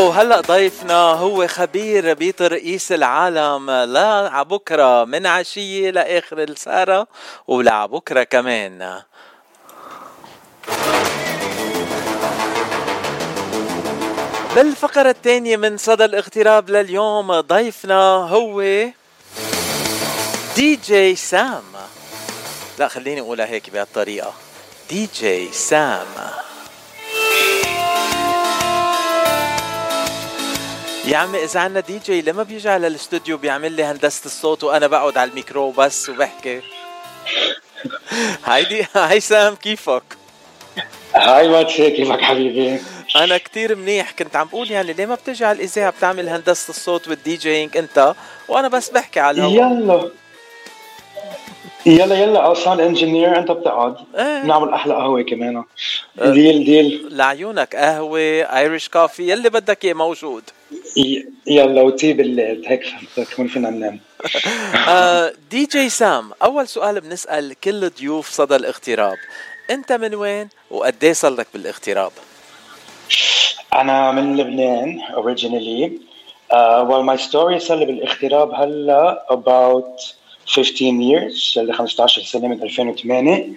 وهلا ضيفنا هو خبير بترقيص العالم. لا عبكرة من عشية لآخر السهرة ولعبكرة كمان. بالفقرة الثانية من صدى الاغتراب لليوم ضيفنا هو دي جي سام. لا خليني أقولها هيك بهالطريقة. دي جي سام. يا عمي إذا عنا دي جي لما بيجي على الاستوديو بيعمل لي هندسة الصوت وأنا بقعد على الميكرو بس وبحكي. هايدي هي. Hi سام كيفك؟ Hi باتشي كيفك حبيبي؟ أنا كتير منيح. كنت عم بقول يعني ليه ما بتجي على الإذاعة بتعمل هندسة الصوت وال DJing أنت؟ وأنا بس بحكي على الهوا. يلا. يلا يلا عشان engineer أنت بتقعد. إيه. بنعمل أحلى قهوة كمان. أه. deal deal. لعيونك قهوة ايريش كافي يلي بدك إياه موجود. يلا وتي بالليل هيك فهمتك وين فينا ننام. آه، دي جي سام أول سؤال بنسأل كل ضيوف صدى الاغتراب. أنت من وين؟ وقد إيه صار لك بالاغتراب؟ أنا من لبنان originally. uh, well my story صار لي بالاغتراب هلا about 15 years صار لي 15 سنه من 2008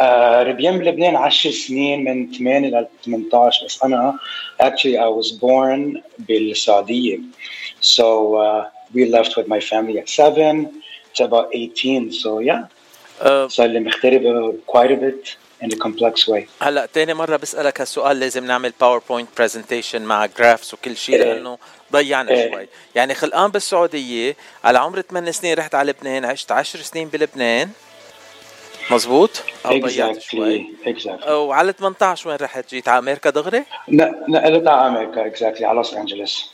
uh, ربيان بلبنان 10 سنين من 8 ل 18 بس انا actually I was born بالسعوديه so uh, we left with my family at 7 to about 18 so yeah صار لي مغتربه quite a bit In a complex way. هلا تاني مرة بسألك هالسؤال لازم نعمل PowerPoint presentation مع graphs وكل شيء إيه. لأنه ضيعنا إيه. شوي. يعني خلقان بالسعودية على عمر 8 سنين رحت على لبنان عشت 10 سنين بلبنان. مزبوط أو ضيعت شوي. exactly. exactly وعلى 18 وين رحت؟ جيت على أمريكا دغري؟ نقلت على أمريكا exactly على لوس انجلوس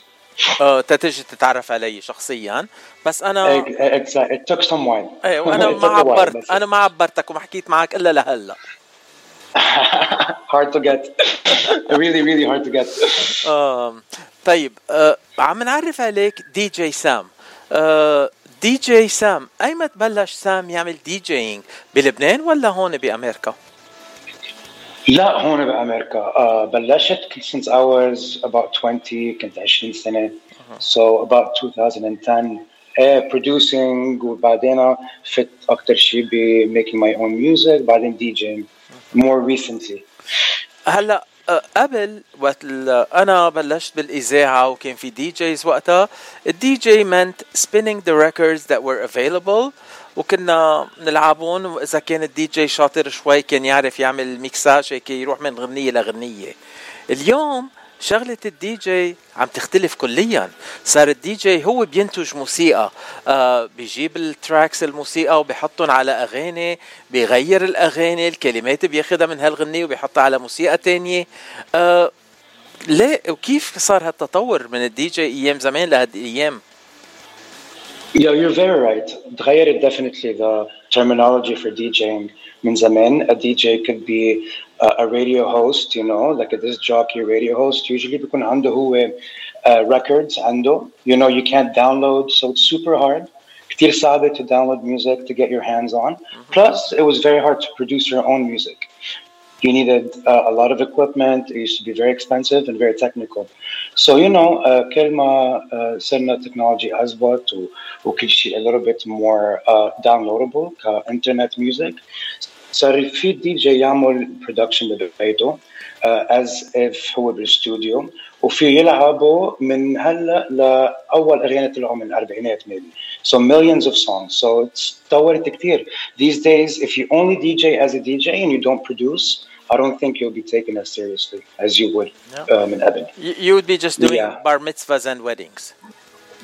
آه تتجي تتعرف علي شخصيا. بس أنا exactly it took some while. إيه وأنا ما عبرت أنا ما عبرتك وما حكيت معك إلا لهلأ. hard to get. Really really hard to get. طيب آه عم نعرف عليك دي جي سام. آه دي جي سام ايمت بلش سام يعمل DJing بلبنان ولا هون بأمريكا؟ لا هون بأمريكا. آه بلشت since I was about 20 كنت 20 سنة. so about 2010 إيه producing وبعدين فت أكثر شيء ب making my own music بعدين DJing more recently. هلا آه، قبل وقت ال- أنا بلشت بالاذاعه وكان في DJs وقتها. ال DJ meant spinning the records that were available وكنا نلعبون وإذا كان الدي جي شاطر شوي كان يعرف يعمل ميكساج هيك يروح من غنية لغنية. اليوم شغلة الدي جي عم تختلف كليا صار الدي جي هو بينتج موسيقى آه بيجيب ال tracks الموسيقى وبيحطهم على أغاني بيغير الأغاني الكلمات بياخدها من هالغنية وبيحطها على موسيقى تانية آه ليه وكيف صار هالتطور من الدي جي أيام زمان لهاد الأيام Yeah, you're very right. تغيرت definitely the terminology for DJing. من زمان, a DJ could be uh, a radio host, you know, like a disc jockey radio host. Usually بيكون عنده هو uh, records عنده. You know, you can't download, so it's super hard. كتير صعبة to download music to get your hands on. Plus, it was very hard to produce your own music. You needed uh, a lot of equipment. It used to be very expensive and very technical. So you know, uh, كل ما uh, صرنا technology أزبط و- وكل شيء a little bit more uh, downloadable كإنترنت music صار في دي جي يعمل production ببيته uh, as if هو بالاستوديو وفي يلعبوا من هلا لأول أغاني طلعوا من الأربعينات maybe. So millions of songs. So it's تطورت كتير. These days, if you only DJ as a DJ and you don't produce, I don't think you'll be taken as seriously as you would uh, من قبل. You, you would be just doing Yeah. bar mitzvahs and weddings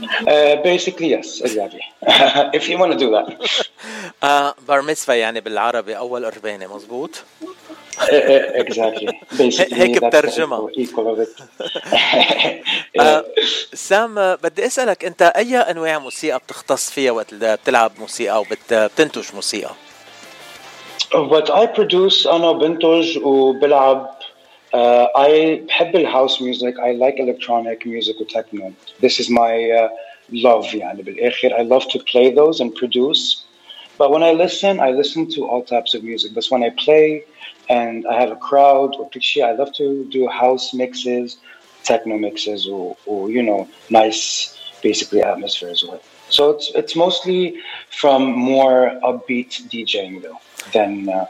Uh, basically, yes, exactly. if you want to do that. بار ميتزفا يعني بالعربي أول قربانة مزبوط Uh, uh, exactly. Basically, هيك بترجمها. آه، سام بدي أسألك أنت أي أنواع موسيقى بتختص فيها وقت بتلعب موسيقى وبتنتج موسيقى What I produce أنا بنتج وبلعب uh, I بحب الهاوس music I like electronic music وتكنو This is my uh, love يعني بالآخر I love to play those and produce But when I listen I listen to all types of music But when I play and I have a crowd or شيء I love to do house mixes techno mixes or, or you know nice basically atmosphere as well so it's it's mostly from more upbeat DJing though than uh,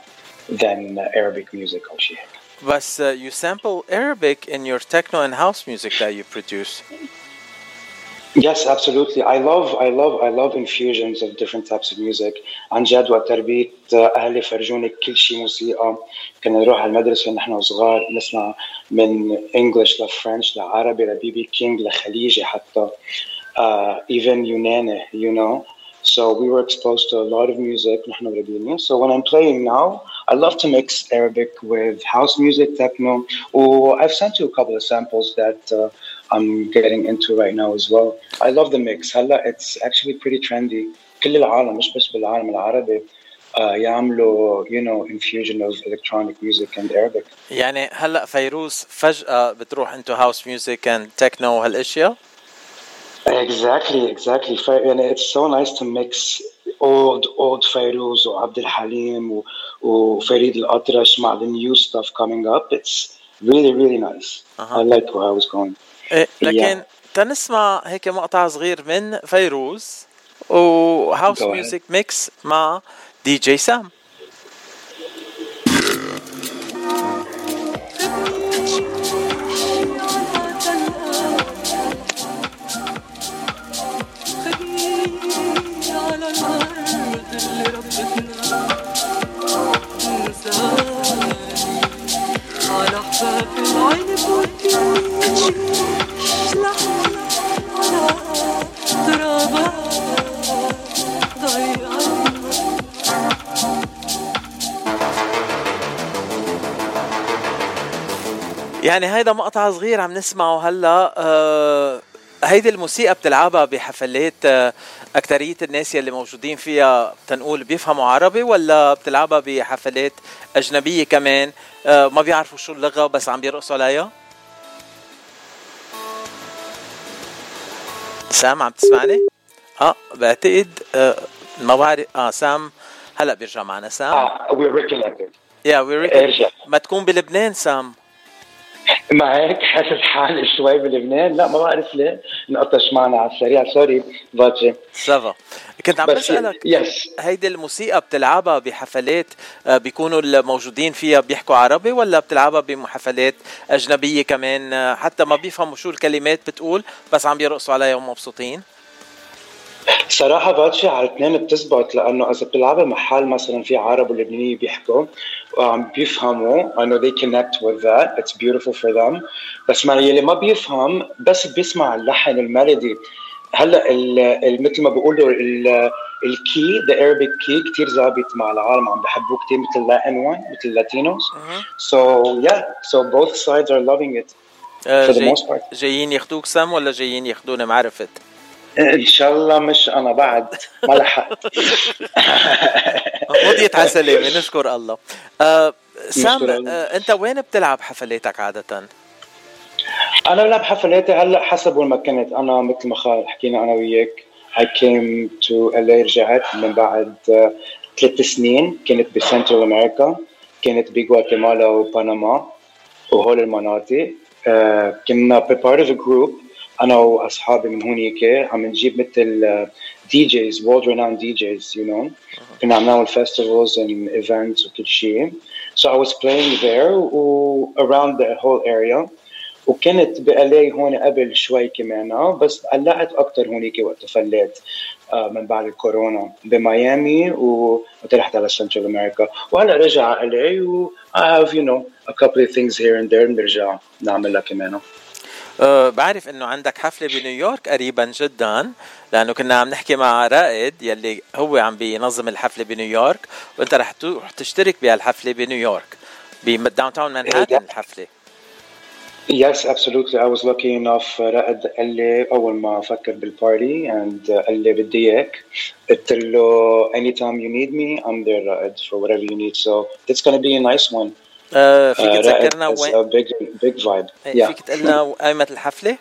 than uh, Arabic music or shit. بس uh, you sample Arabic in your techno and house music that you produce Yes, absolutely. I love, I love, I love infusions of different types of music. عن جد وقت تربية أهلي فرجوني كل شيء موسيقى كنا نروح على المدرسة ونحن وصغار نسمع من English لفرنش لعربي لبيبي كينج لخليجي حتى uh, even يوناني you know so we were exposed to a lot of music نحن وربيني so when I'm playing now I love to mix Arabic with house music techno or I've sent you a couple of samples that uh, I'm getting into right now as well I love the mix هلا it's actually pretty trendy كل العالم مش بس بالعالم العربي uh, يعملوا you know infusion of electronic music and Arabic يعني هلا فيروز فجأة بتروح انتو هاوس ميوزك اند تكنو وهالاشياء Exactly, exactly. Fa- And it's so nice to mix old, old Fairuz or Abdul Halim or, or Farid Al Atrash مع the new stuff coming up. It's really, really nice. I like where I was going. إيه لكن Yeah. تنسمع هيك مقطع صغير من فيروز وهاوس Go ahead. ميوزك ميكس مع دي جي سام يعني هيدا مقطع صغير عم نسمعه هلا آه هيدي الموسيقى بتلعبها بحفلات آه أكترية الناس يلي موجودين فيها تنقول بيفهموا عربي ولا بتلعبها بحفلات أجنبية كمان؟ آه ما بيعرفوا شو اللغة بس عم بيرقصوا عليها؟ سام عم تسمعني؟ آه بعتقد آه ما بعرف. آه سام هلأ بيرجع معنا. سام؟ Ah, we're reconnected. يا وي إرجع. ما تكون بلبنان سام. مع هيك حاسس حالي شوي بلبنان. لا ما بعرف ليه انقطش معنا على السريع. sorry باتشي ça va كنت عم بس بسألك yes هيدي الموسيقى بتلعبها بحفلات آه، بيكونوا الموجودين فيها بيحكوا عربي ولا بتلعبها بحفلات أجنبية كمان؟ آه، حتى ما بيفهموا شو الكلمات بتقول بس عم بيرقصوا عليها ومبسوطين. صراحة باتشي على الاثنين بتزبط لأنه إذا بتلعبها محل مثلا في عرب ولبنانية بيحكوا وعم بيفهموا I know they connect with that it's beautiful for them. بس مع يلي ما بيفهم بس بيسمع اللحن ال melody. هلأ مثل ما بيقولوا ال- ال key the Arabic key كثير ظابط مع العالم عم بحبوه كثير مثل مثل yeah so both sides are loving it آه، for the جاي- most part. جايين ياخدوك سم ولا جايين ياخدونا معرفة؟ إن شاء الله مش أنا بعد ما لحقت. مضيت على سلامة نشكر الله. آه، سام. آه، أنت وين بتلعب حفلاتك عادة؟ أنا بلعب حفلاتي هلأ حسب وين ما كنت أنا مثل ما خال حكينا أنا وياك I came to LA رجعت من بعد آه، ثلاث سنين. كنت ب Central America كنت بغواتيمالا وبنما وهول المناطق. آه، كنا part of group أنا وأصحابي من هونيك عم نجيب مثل DJs world renowned DJs you know كنا عم نعمل festivals and events وكل شيء. So I was playing there و around the whole area. وكنت ب LA هون قبل شوي كمان بس قلعت أكتر هونيك وقت فليت آه، من بعد الكورونا. بميامي وقت رحت على Central America. وهلأ رجع على LA و I have you know a couple of things here and there بنرجع نعملها كمان. أه بعرف إنه عندك حفلة بنيويورك قريبا جدا لأنه كنا عم نحكي مع رائد يلي هو عم بينظم الحفلة بنيويورك وأنت رح تروح تشترك بهالحفلة بنيويورك ب downtown مانهاتن الحفلة. Yes, absolutely. I was lucky enough رائد قال لي أول ما فكر بال party and قال لي بدي إياك. قلت له anytime you need me I'm there رائد for whatever you need. So it's gonna be a nice one. فيك Uh, تذكرنا Ra'ed is وين a big big vibe إيه، yeah فيك تقلنا قائمه الحفله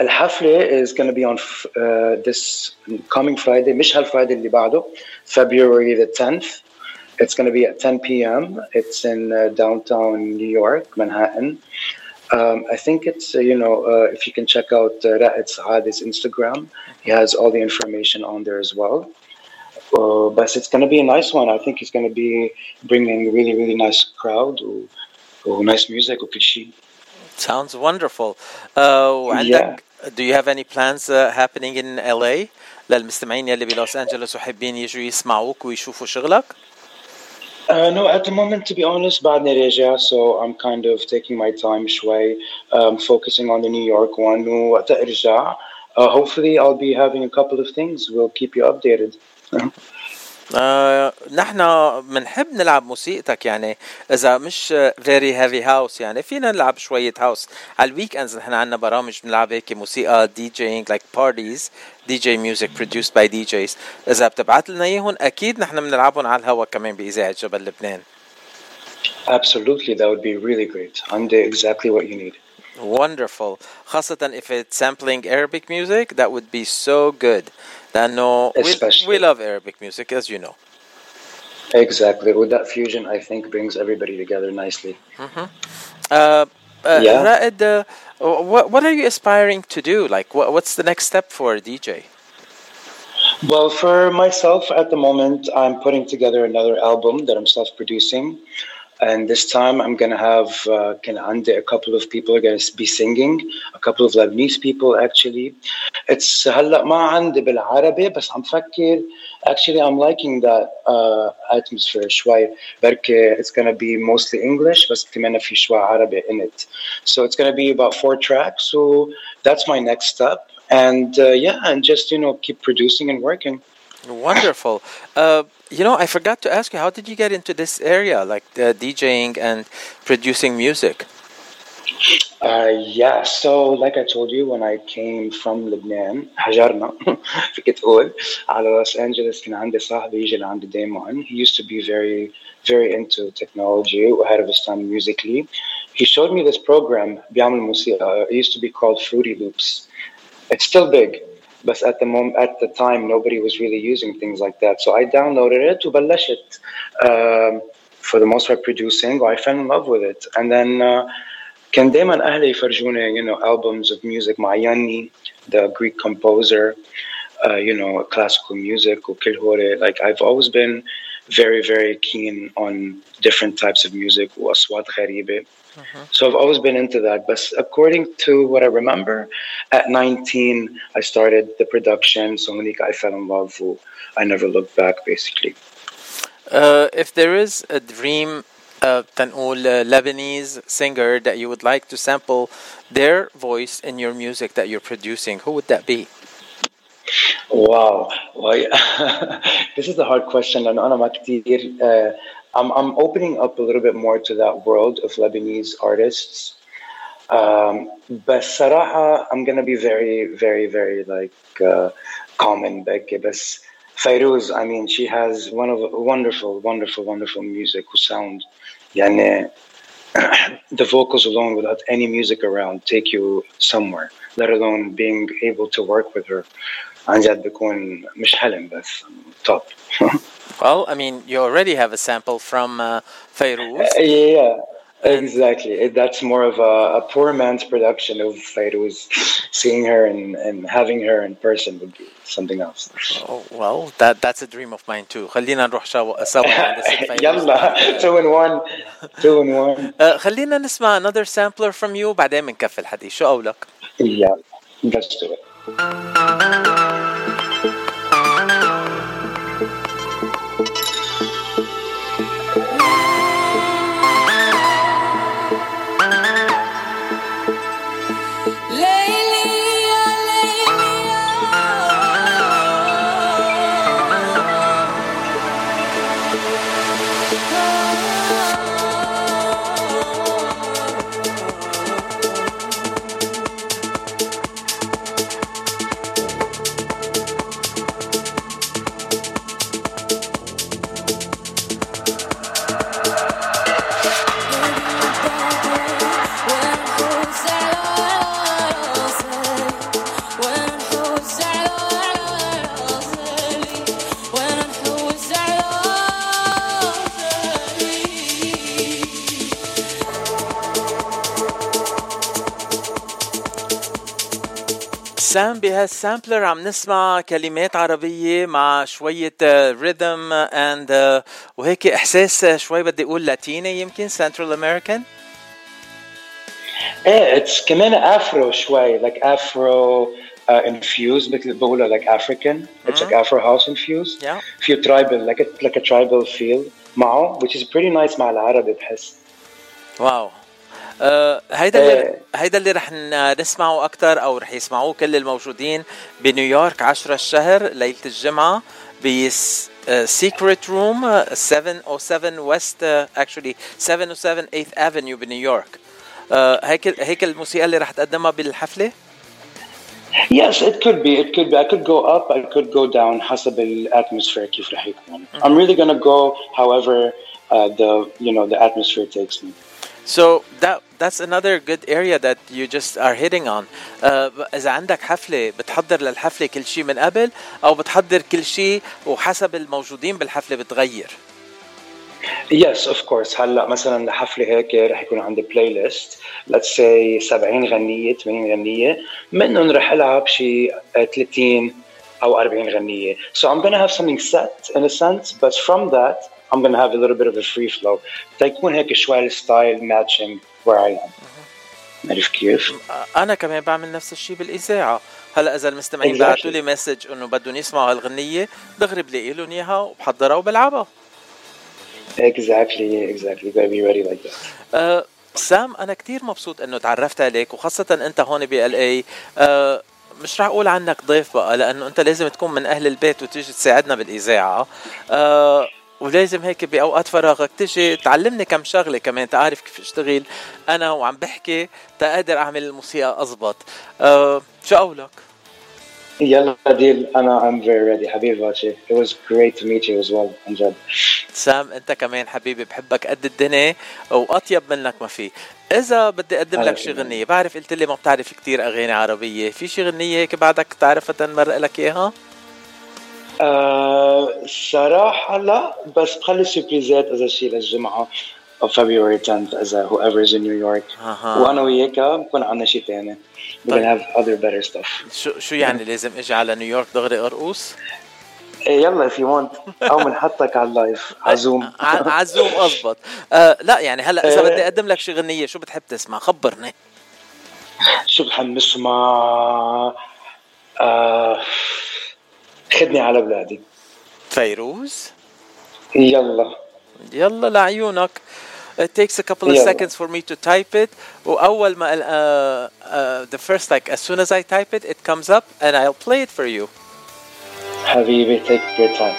الحفلة is gonna be on f- uh, this coming Friday مش هالفرايدي اللي بعده February the 10th it's gonna be at 10 p.m. It's in uh, downtown New York Manhattan um, I think it's uh, you know uh, if you can check out uh, Ra'ed Saad's Instagram he has all the information on there as well uh, but it's gonna be a nice one I think he's gonna be bringing a really really nice crowd و, و nice music وكل شيء sounds wonderful uh, وعندك do you have any plans uh, happening in LA للمستمعين يلي بلوس أنجلوس وحابين يجوا يسمعوك ويشوفوا شغلك؟ Uh, no, at the moment, to be honest, بعدني راجع, so I'm kind of taking my time شوي, um, focusing on the New York one. وقت ارجع, uh, hopefully I'll be having a couple of things. We'll keep you updated. آه نحن بنحب نلعب موسيقتك يعني. إذا مش very heavy house يعني فينا نلعب شوية house على ال weekends نحن عندنا برامج بنلعب هيك موسيقى DJing like parties DJ music produced by DJs إذا بتبعت لنا إياهم أكيد نحن بنلعبهم على الهوا كمان بإذاعة جبل لبنان. Absolutely, that would be really great. I'm the, exactly what you need. Wonderful. خاصة if it's sampling Arabic music that would be so good. And no, we, we love Arabic music, as you know. Exactly. With that fusion, I think brings everybody together nicely. Mm-hmm. Uh, uh, yeah. Raed, uh, what, what are you aspiring to do? Like, what, what's the next step for DJ? Well, for myself at the moment, I'm putting together another album that I'm self producing. and this time I'm gonna have uh, can ande a couple of people are gonna be singing, a couple of Lebanese people actually. It's هلا ما عندي بالعربي بس عم فكر actually I'm liking that uh, atmosphere شوي بركي it's gonna be mostly English بس كمان في شوي عربي in it. So it's gonna be about four tracks. So that's my next step. And uh, yeah, and just you know keep producing and working. Wonderful. Uh, you know, I forgot to ask you, how did you get into this area, like uh, DJing and producing music? Uh, yeah, so like I told you, when I came from Lebanon, هجرنا فيك تقول على لوس أنجلوس كان عندي صاحبي يجي لعندي دايما. He used to be very, very into technology ahead of his time musically. He showed me this program بيعمل موسيقى. It used to be called Fruity Loops. It's still big, but at the moment, at the time, nobody was really using things like that. So I downloaded it وبلشت um, for the most part producing. I fell in love with it, and then. Uh, كان دايما اهلي يفرجوني you know albums of music مع ياني the Greek composer uh, you know classical music وكل هوري like I've always been very very keen on different types of music واصوات غريبه so I've always been into that but according to what I remember at 19 I started the production so هنيك I fell in love I never looked back basically Uh, if there is a dream uh, تنقول uh, Lebanese singer that you would like to sample their voice in your music that you're producing, who would that be? Wow. Well, this is a hard question. And أنا ما كتير, uh, I'm, I'm opening up a little bit more to that world of Lebanese artists. Um, but صراحة, I'm going to be very, very, very like uh, common. Becky. بس Fairuz, I mean, she has one of wonderful, wonderful, wonderful music sound. يعني the vocals alone without any music around take you somewhere let alone being able to work with her عن جد بكون مش حلم بس top Well, I mean, you already have a sample from uh, Fairuz. yeah exactly It- that's more of a, a poor man's production of Fairuz seeing her and, and having her in person would be something else Oh, well, that that's a dream of mine too. خلينا نروح شو- سوا عند ست فيروز. يلا two in one two in one Uh, خلينا نسمع another sampler from you بعدين بنكفي الحديث شو قولك؟ yeah let's do it سام بهال sampler عم نسمع كلمات عربية مع شوية rhythm and وهيك إحساس شوي بدي أقول لاتيني يمكن Central American إيه it's كمان afro شوي like afro uh, infused مثل بقولها African it's like afro house infused. Yeah. في tribal like a, like a tribal feel معه which is pretty nice مع العربي بحس. wow. آه، هيدا اللي إيه. هيدا اللي رح نسمعه أكثر أو رح يسمعوه كل الموجودين بنيويورك 10 الشهر ليلة الجمعة ب Secret Room 707 West actually 707 8th Avenue بنيويورك آه، هيك هيك الموسيقى اللي رح تقدمها بالحفلة Yes, it could be. It could be. I could go up. I could go down. حسب ال atmosphere كيف رح يكون. I'm really gonna go however uh, the you know the atmosphere takes me. So that that's another good area that you just are hitting on. Uh, إذا عندك حفلة بتحضر للحفلة كل شيء من قبل أو بتحضر كل شيء وحسب الموجودين بالحفلة بتغير. Yes, of course. هلأ مثلا لحفلة هيك رح يكون عندي بلاي ليست let's say 70 غنية 80 غنية منهم رح ألعب شي 30 أو 40 غنية. So I'm gonna have something set in a sense, but from that I'm gonna have a little bit of a free flow. تيكون هيك شوي ال style matching where I am. عرفت كيف؟ أنا كمان بعمل نفس الشيء بالإذاعة. هلا إذا المستمعين Exactly. بعثوا لي message إنه بدهم يسمعوا هالغنية دغري بلاقي لهم إياها وبحضرها وبلعبها. Exactly, exactly. You gotta be ready like that. سام أنا كتير مبسوط إنه تعرفت عليك وخاصة أنت هون ب LA أه مش رح أقول عنك ضيف بقى لأنه أنت لازم تكون من أهل البيت وتيجي تساعدنا بالإذاعة أه ولازم هيك بأوقات فراغك تيجي تعلمني كم شغلة كمان تعرف كيف أشتغل أنا وعم بحكي تقدر أعمل الموسيقى اضبط أه شو قولك يلا ديل أنا I'm very ready حبيبي باتشي. It was great to meet you as well عن جد. سام أنت كمان حبيبي بحبك قد الدنيا وأطيب منك ما في إذا بدي أقدم لك شي. غنية بعرف قلت لي ما بتعرف كتير أغاني عربية في شي غنية هيك بعدك تعرفها تنمرق لك إياها صراحة لا بس بخلي سربريزات إذا شيء للجمعة of February 10th إذا whoever is in New York أها. وأنا وياك بكون عنا شيء تاني. We're طيب. gonna have other better stuff. شو شو يعني لازم إجي على نيويورك دغري أرقص إيه يلا if you want أو بنحطك على ال live ع Zoom. ع- ع Zoom اضبط آه لا يعني هلا إذا إيه. بدي أقدم لك شي غنية شو بتحب تسمع خبرني شو بحب نسمع؟ آه خدني على بلادي. فيروز يلا. يلا لعيونك It takes a couple of يلا. seconds for me to type it وأول ما uh, uh, the first like as soon as I type it it comes up and I'll play it for you حبيبي take your time.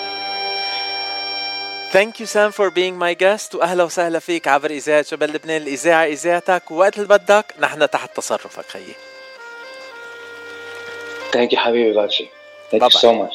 Thank you Sam for being my guest وأهلا وسهلا فيك عبر إذاعة شباب لبنان الإذاعة إذاعتك ووقت اللي بدك نحن تحت تصرفك خيي Thank you حبيبي باتشي. Thank you Bye-bye. so much.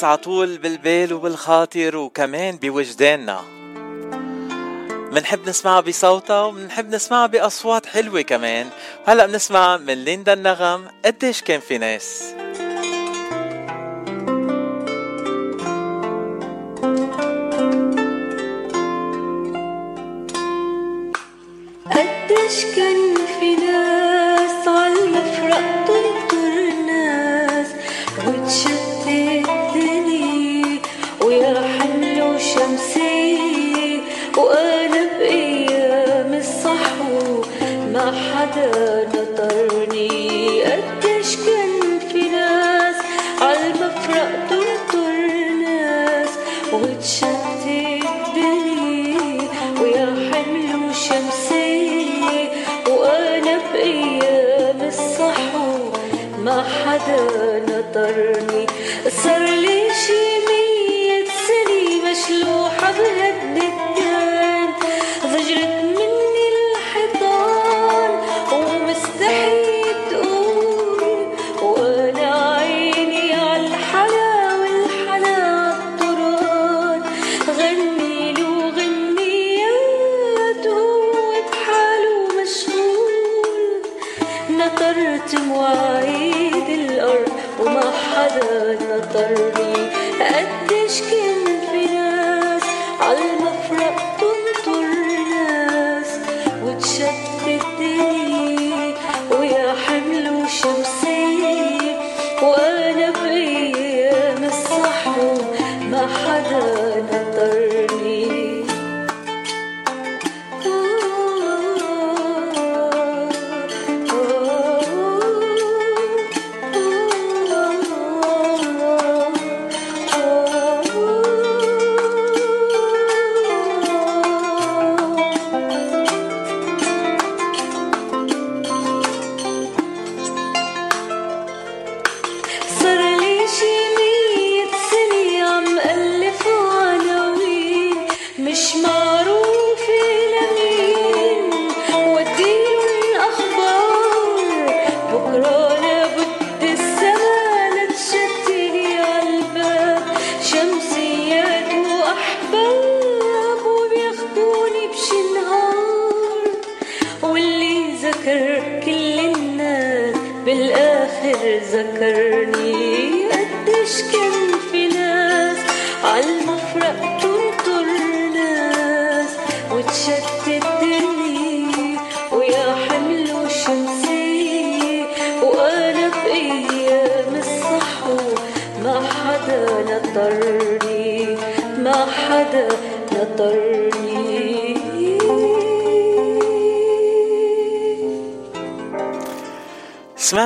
فيروز عطول بالبال وبالخاطر وكمان بوجداننا. منحب نسمعها بصوتها ومنحب نسمعها بأصوات حلوة كمان. وهلأ بنسمع من ليندا النغم قديش كان في ناس.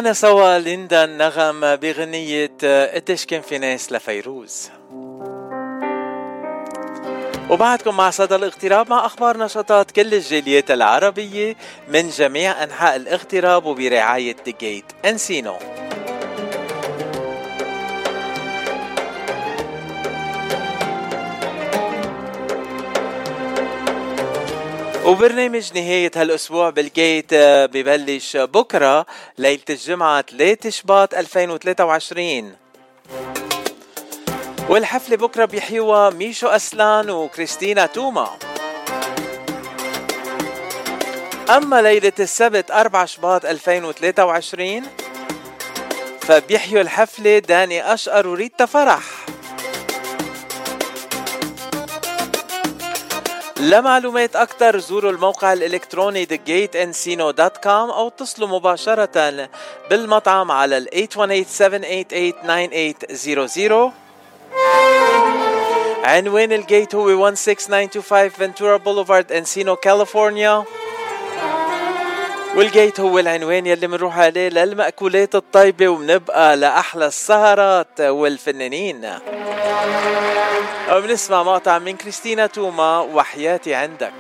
سمعنا سوا ليندا النغم بغنية قديش كان في ناس لفيروز. وبعدكم مع صدى الاغتراب مع أخبار نشاطات كل الجاليات العربية من جميع أنحاء الاغتراب وبرعاية Gate Encino وبرنامج نهاية هالأسبوع بال Gate آه، ببلش بكرة ليلة الجمعة 3 شباط 2023 والحفلة بكرة بيحيوا ميشو أسلان وكريستينا توما. أما ليلة السبت 4 شباط 2023 فبيحيوا الحفلة داني أشقر وريتا فرح. لمعلومات أكثر زوروا الموقع الإلكتروني thegateandsino.com أو اتصلوا مباشرة بالمطعم على ال 818-788-9800 عنوان الجيت هو 16925 Ventura Boulevard, Encino, California. والجيت هو العنوان يلي منروح عليه للمأكولات الطيبة ومنبقى لأحلى السهرات والفنانين. وبنسمع مقطع من كريستينا توما وحياتي عندك.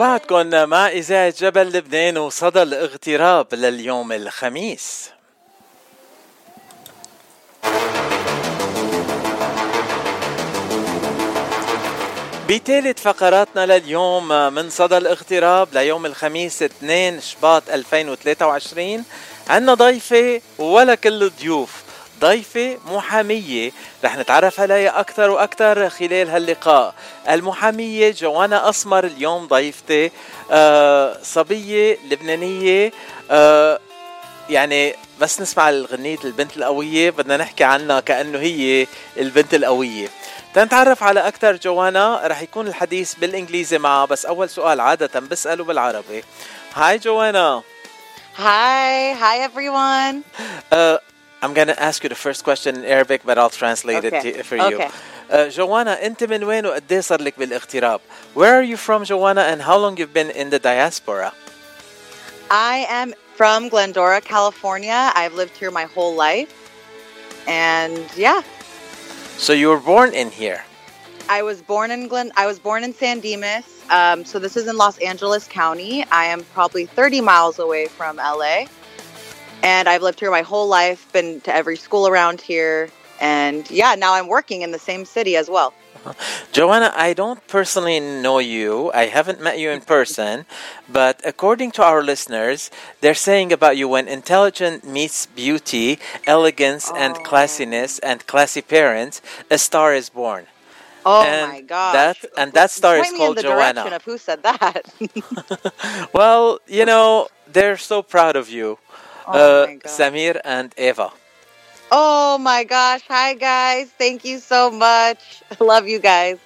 وبعدكم مع إذاعة جبل لبنان وصدى الاغتراب لليوم الخميس. بثالث فقراتنا لليوم من صدى الاغتراب ليوم الخميس 2 شباط 2023 عندنا ضيفة ولا كل الضيوف ضيفة محامية. رح نتعرف عليها أكثر وأكثر خلال هاللقاء. المحامية جوانا أسمر اليوم ضيفتي آه صبية لبنانية آه يعني بس نسمع الغنية البنت القوية بدنا نحكي عنها كأنه هي البنت القوية. تنتعرف على أكثر جوانا رح يكون الحديث بالإنجليزي معها بس أول سؤال عادة بسأله بالعربي. هاي جوانا. Hi, hi everyone. Uh, I'm gonna ask you the first question in Arabic but I'll translate Okay. it to, for you. Okay. Uh, جوانا أنت من وين وقد إيه صار لك بالاغتراب؟ Where are you from Joanna and how long you've been in the diaspora? I am from Glendora, California. I've lived here my whole life. And yeah, So you were born in here. I was born in Glen I was born in San Dimas. Um, so this is in Los Angeles County. I am probably 30 miles away from LA. And I've lived here my whole life, been to every school around here. And yeah, now I'm working in the same city as well. Joanna, I don't personally know you. I haven't met you in person, but according to our listeners, they're saying about you when intelligent meets beauty, elegance and oh. classiness and classy parents, a star is born. Oh And my gosh. That and that star Point is me called in the direction Joanna. of who said that. Well, you know, they're so proud of you. Oh uh. Samir and Eva. Oh my gosh. Hi, guys. Thank you so much. Love you guys.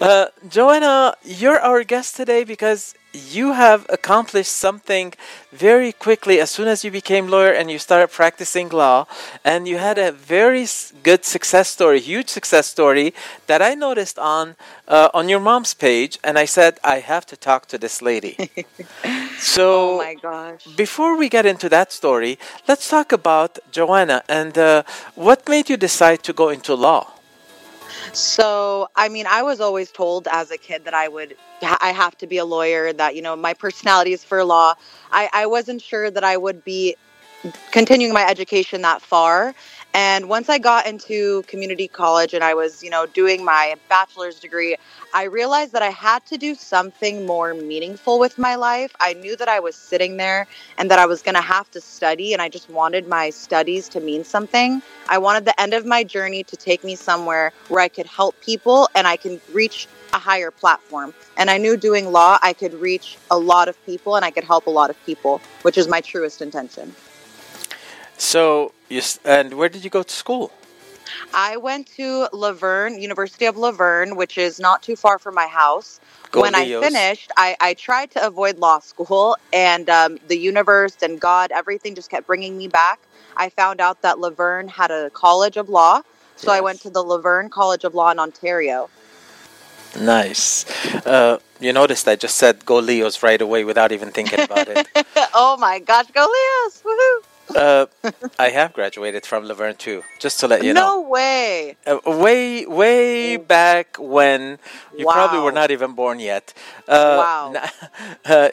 Uh, Joanna, you're our guest today because you have accomplished something very quickly as soon as you became lawyer and you started practicing law and you had a very good success story huge success story that i noticed on uh, on your mom's page and i said i have to talk to this lady so Oh my gosh. before we get into that story let's talk about joanna and uh, what made you decide to go into law So, I mean, I was always told as a kid that I would, I have to be a lawyer, that, you know, my personality is for law. I, I wasn't sure that I would be continuing my education that far. And once I got into community college and I was, you know, doing my bachelor's degree, I realized that I had to do something more meaningful with my life. I knew that I was sitting there and that I was going to have to study, and I just wanted my studies to mean something. I wanted the end of my journey to take me somewhere where I could help people and I can reach a higher platform. And I knew doing law, I could reach a lot of people and I could help a lot of people, which is my truest intention. so you s- and where did you go to school I went to Laverne, University of Laverne, which is not too far from my house. Go when Leos. I finished, I, I tried to avoid law school, and um, the universe and God, everything just kept bringing me back. I found out that Laverne had a college of law, so I went to the Laverne College of Law in Ontario. Nice. Uh, you noticed I just said go Leos right away without even thinking about it. oh my gosh, go Leos! Woohoo! Uh, I have graduated from Laverne too, just to let you no know. No way. Uh, way, way back when you probably were not even born yet. Uh, Wow. uh,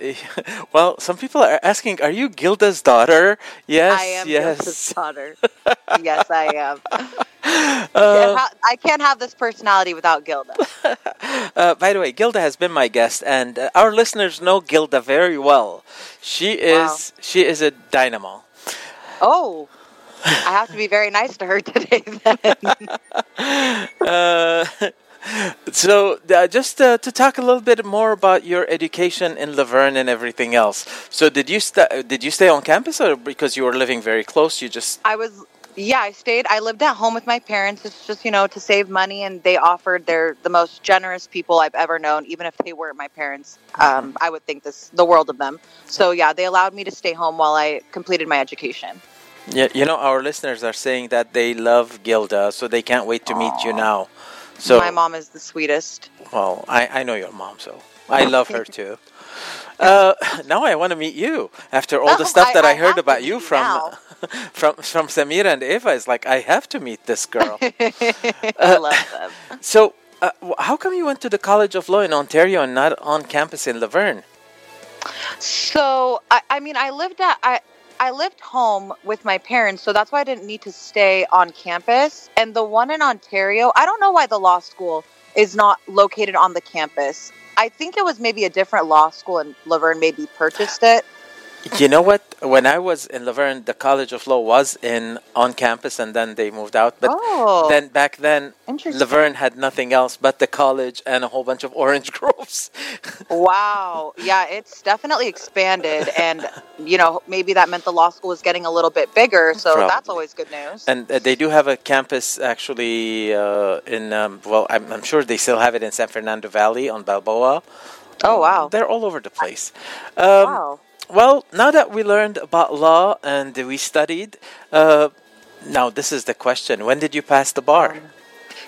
well, some people are asking, "Are you Gilda's daughter?" Yes, I am yes. Gilda's daughter. yes, I am. Uh, I can't have this personality without Gilda. Uh, by the way, Gilda has been my guest, and uh, our listeners know Gilda very well. She is she is a dynamo. Oh, I have to be very nice to her today then. Uh, so, uh, just uh, to talk a little bit more about your education in Laverne and everything else. So, did you sta did you stay on campus, or because you were living very close, you just I was, yeah, I stayed. I lived at home with my parents. It's just, you know, to save money, and they offered. They're the most generous people I've ever known. Even if they weren't my parents, um, I would think this the world of them. So yeah, they allowed me to stay home while I completed my education. yeah, you know, our listeners are saying that they love Gilda, so they can't wait to meet you now. So, my mom is the sweetest. well, I I know your mom, so I love her too. Uh, now I want to meet you after all the Oh, stuff I- that I, I heard about you you from now. from from Samira and Eva. is like I have to meet this girl. I love them. So, uh, how come you went to the College of Law in Ontario and not on campus in Laverne? So I, I mean, I lived at I I lived home with my parents, so that's why I didn't need to stay on campus. And the one in Ontario, I don't know why the law school is not located on the campus. I think it was maybe a different law school and Laverne maybe purchased it. You know what? When I was in Laverne, the College of Law was in on campus, and then they moved out. But Oh. then back then. Laverne had nothing else but the college and a whole bunch of orange groves. Wow. Yeah, it's definitely expanded. And, you know, maybe that meant the law school was getting a little bit bigger. So that's always good news. And uh, they do have a campus actually uh, in, um, well, I'm, I'm sure they still have it in San Fernando Valley on Balboa. Oh, wow. They're all over the place. Um, wow. Well, now that we learned about law and we studied, uh, now this is the question when did you pass the bar?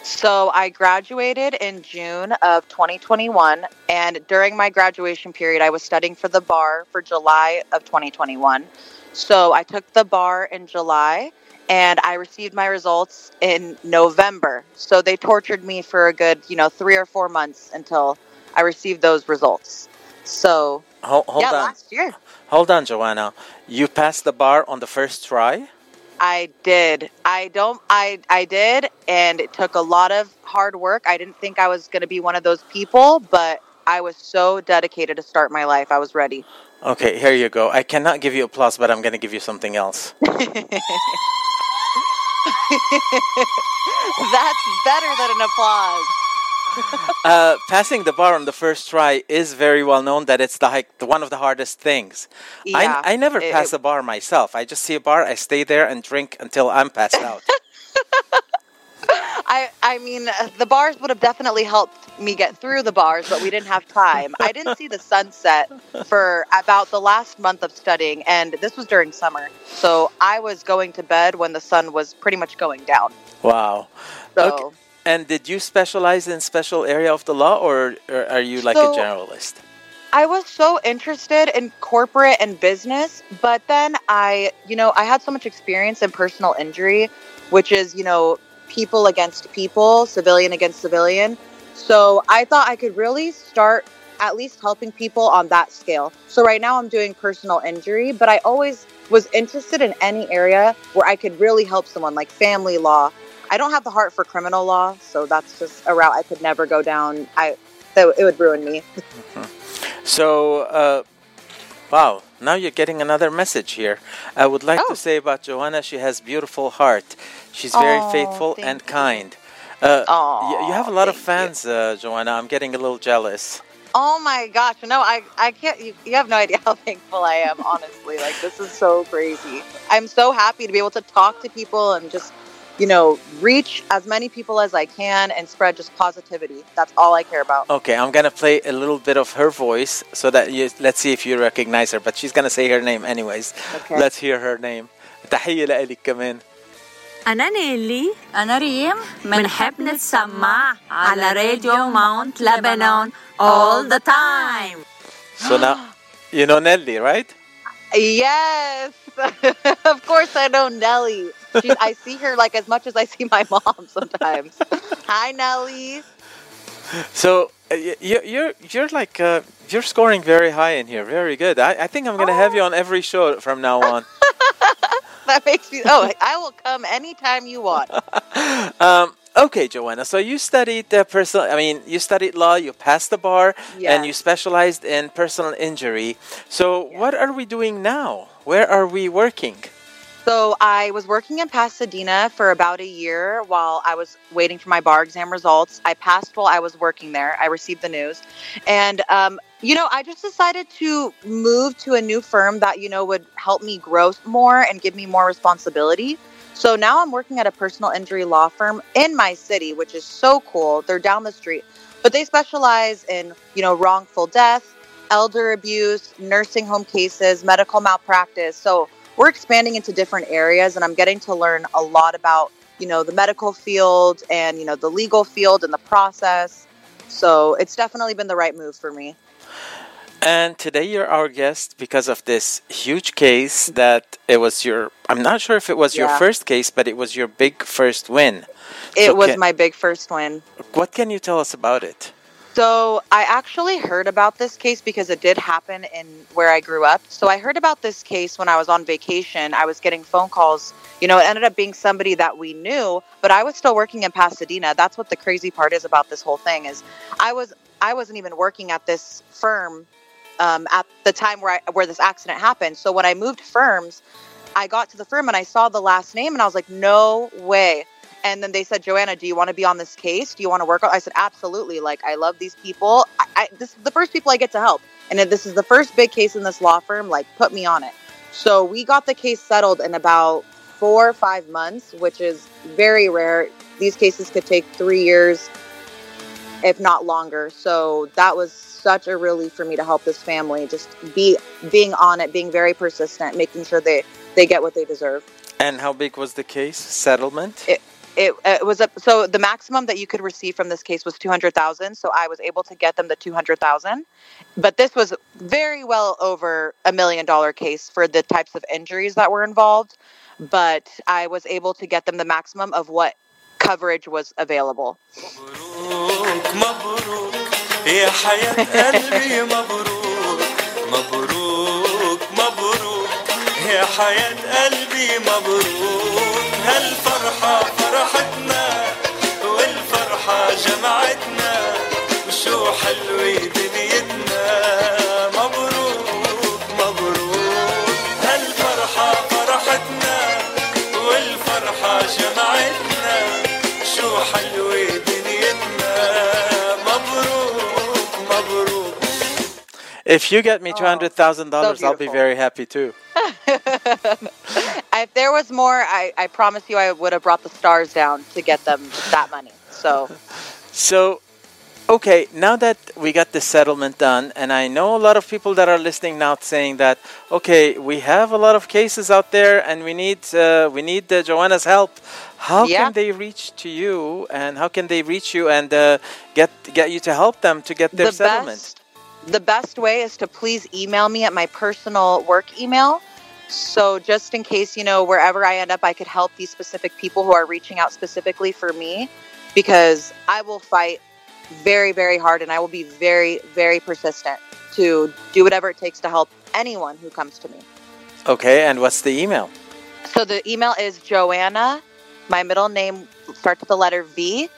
So I graduated in June of 2021, and during my graduation period, I was studying for the bar for July of 2021. So I took the bar in July, and I received my results in November. So they tortured me for a good, you know, three or four months until I received those results. So Hold, hold yeah, on. last year Hold on, Joanna. You passed the bar on the first try? I did. I don't. I I did, and it took a lot of hard work. I didn't think I was going to be one of those people, but I was so dedicated to start my life. I was ready. Okay, here you go. I cannot give you applause, but I'm going to give you something else. That's better than an applause. uh, passing the bar on the first try is very well known that it's the, like, the one of the hardest things. Yeah, I, I never it- pass it- a bar myself. I just see a bar, I stay there and drink until I'm passed out. I I mean, the bars would have definitely helped me get through the bars, but we didn't have time. I didn't see the sunset for about the last month of studying, and this was during summer. So I was going to bed when the sun was pretty much going down. wow. So. And did you specialize in special area of the law, or, or are you like So- a generalist? I was so interested in corporate and business, but then I, you know, I had so much experience in personal injury, which is, you know, people against people, civilian against civilian. So I thought I could really start at least helping people on that scale. So right now I'm doing personal injury, but I always was interested in any area where I could really help someone, like family law. I don't have the heart for criminal law, so that's just a route I could never go down. I that it would ruin me. So, uh, wow, now you're getting another message here. I would like to say about Joanna, she has beautiful heart. She's very Oh, faithful and kind. Uh, y- you have a lot of fans, uh, Joanna. I'm getting a little jealous. Oh my gosh! No, I I can't. You, you have no idea how thankful I am. Honestly, like this is so crazy. I'm so happy to be able to talk to people and just, you know, reach as many people as I can and spread just positivity. That's all I care about. Okay, I'm gonna play a little bit of her voice so that you let's see if you recognize her. But she's gonna say her name anyways. Okay. Let's hear her name. تحية لإلك كمان. أنا نيلي أنا ريم منحب نتسمع على راديو ماونت لبنان all the time So now, you know Nelly, right? Yes, of course I know Nelly. She, I see her like as much as I see my mom sometimes. Hi, Nelly. So uh, y- y- you're you're like uh, you're scoring very high in here. Very good. I, I think I'm gonna have you on every show from now on. That makes me. Oh, I will come anytime you want. um, okay, Joanna. So you studied uh, personal. I mean, you studied law. You passed the bar, and you specialized in personal injury. So what are we doing now? Where are we working? So I was working in Pasadena for about a year while I was waiting for my bar exam results. I passed while I was working there. I received the news, and um, you know, I just decided to move to a new firm that you know would help me grow more and give me more responsibility. So now I'm working at a personal injury law firm in my city, which is so cool. They're down the street, but they specialize in you know wrongful death, elder abuse, nursing home cases, medical malpractice. So we're expanding into different areas and I'm getting to learn a lot about, you know, the medical field and, you know, the legal field and the process. So it's definitely been the right move for me. And today you're our guest because of this huge case that it was your. I'm not sure if it was your first case, but it was your big first win. It So was can- my big first win. What can you tell us about it? So I actually heard about this case because it did happen in where I grew up. So I heard about this case when I was on vacation. I was getting phone calls. You know, it ended up being somebody that we knew, but I was still working in Pasadena. That's what the crazy part is about this whole thing is I was I wasn't even working at this firm um, at the time where I, where this accident happened. So when I moved firms, I got to the firm and I saw the last name and I was like, no way. And then they said, Joanna, do you want to be on this case? Do you want to work on? I said, absolutely. Like, I love these people. I, I, this is the first people I get to help. And if this is the first big case in this law firm, like, put me on it. So we got the case settled in about four or five months, which is very rare. These cases could take three years, if not longer. So that was such a relief for me to help this family. Just be being on it, being very persistent, making sure they they get what they deserve. And how big was the case settlement? It, it, it was a, so the maximum that you could receive from this case was 200,000 so I was able to get them the 200,000 but this was very well over a million dollar case for the types of injuries that were involved but I was able to get them the maximum of what coverage was available هالفرحة فرحتنا والفرحة جمعتنا وشو حلوة دنيتنا. مبروك مبروك. هالفرحة فرحتنا والفرحة جمعتنا شو حلوة دنيتنا. مبروك مبروك. If you get me two hundred thousand dollars, I'll be very happy too. if there was more I, I promise you I would have brought the stars down to get them that money so So, okay, now that we got the settlement done, and I know a lot of people that are listening now saying that, okay, we have a lot of cases out there, and we need uh, we need uh, Joanna's help. How Yeah. can they reach to you, and how can they reach you and uh, get get you to help them to get their the settlement? best the best way is to please email me at my personal work email so just in case you know wherever i end up i could help these specific people who are reaching out specifically for me because i will fight very very hard and i will be very very persistent to do whatever it takes to help anyone who comes to me Okay, and what's the email? so the email is joanna my middle name starts with the letter v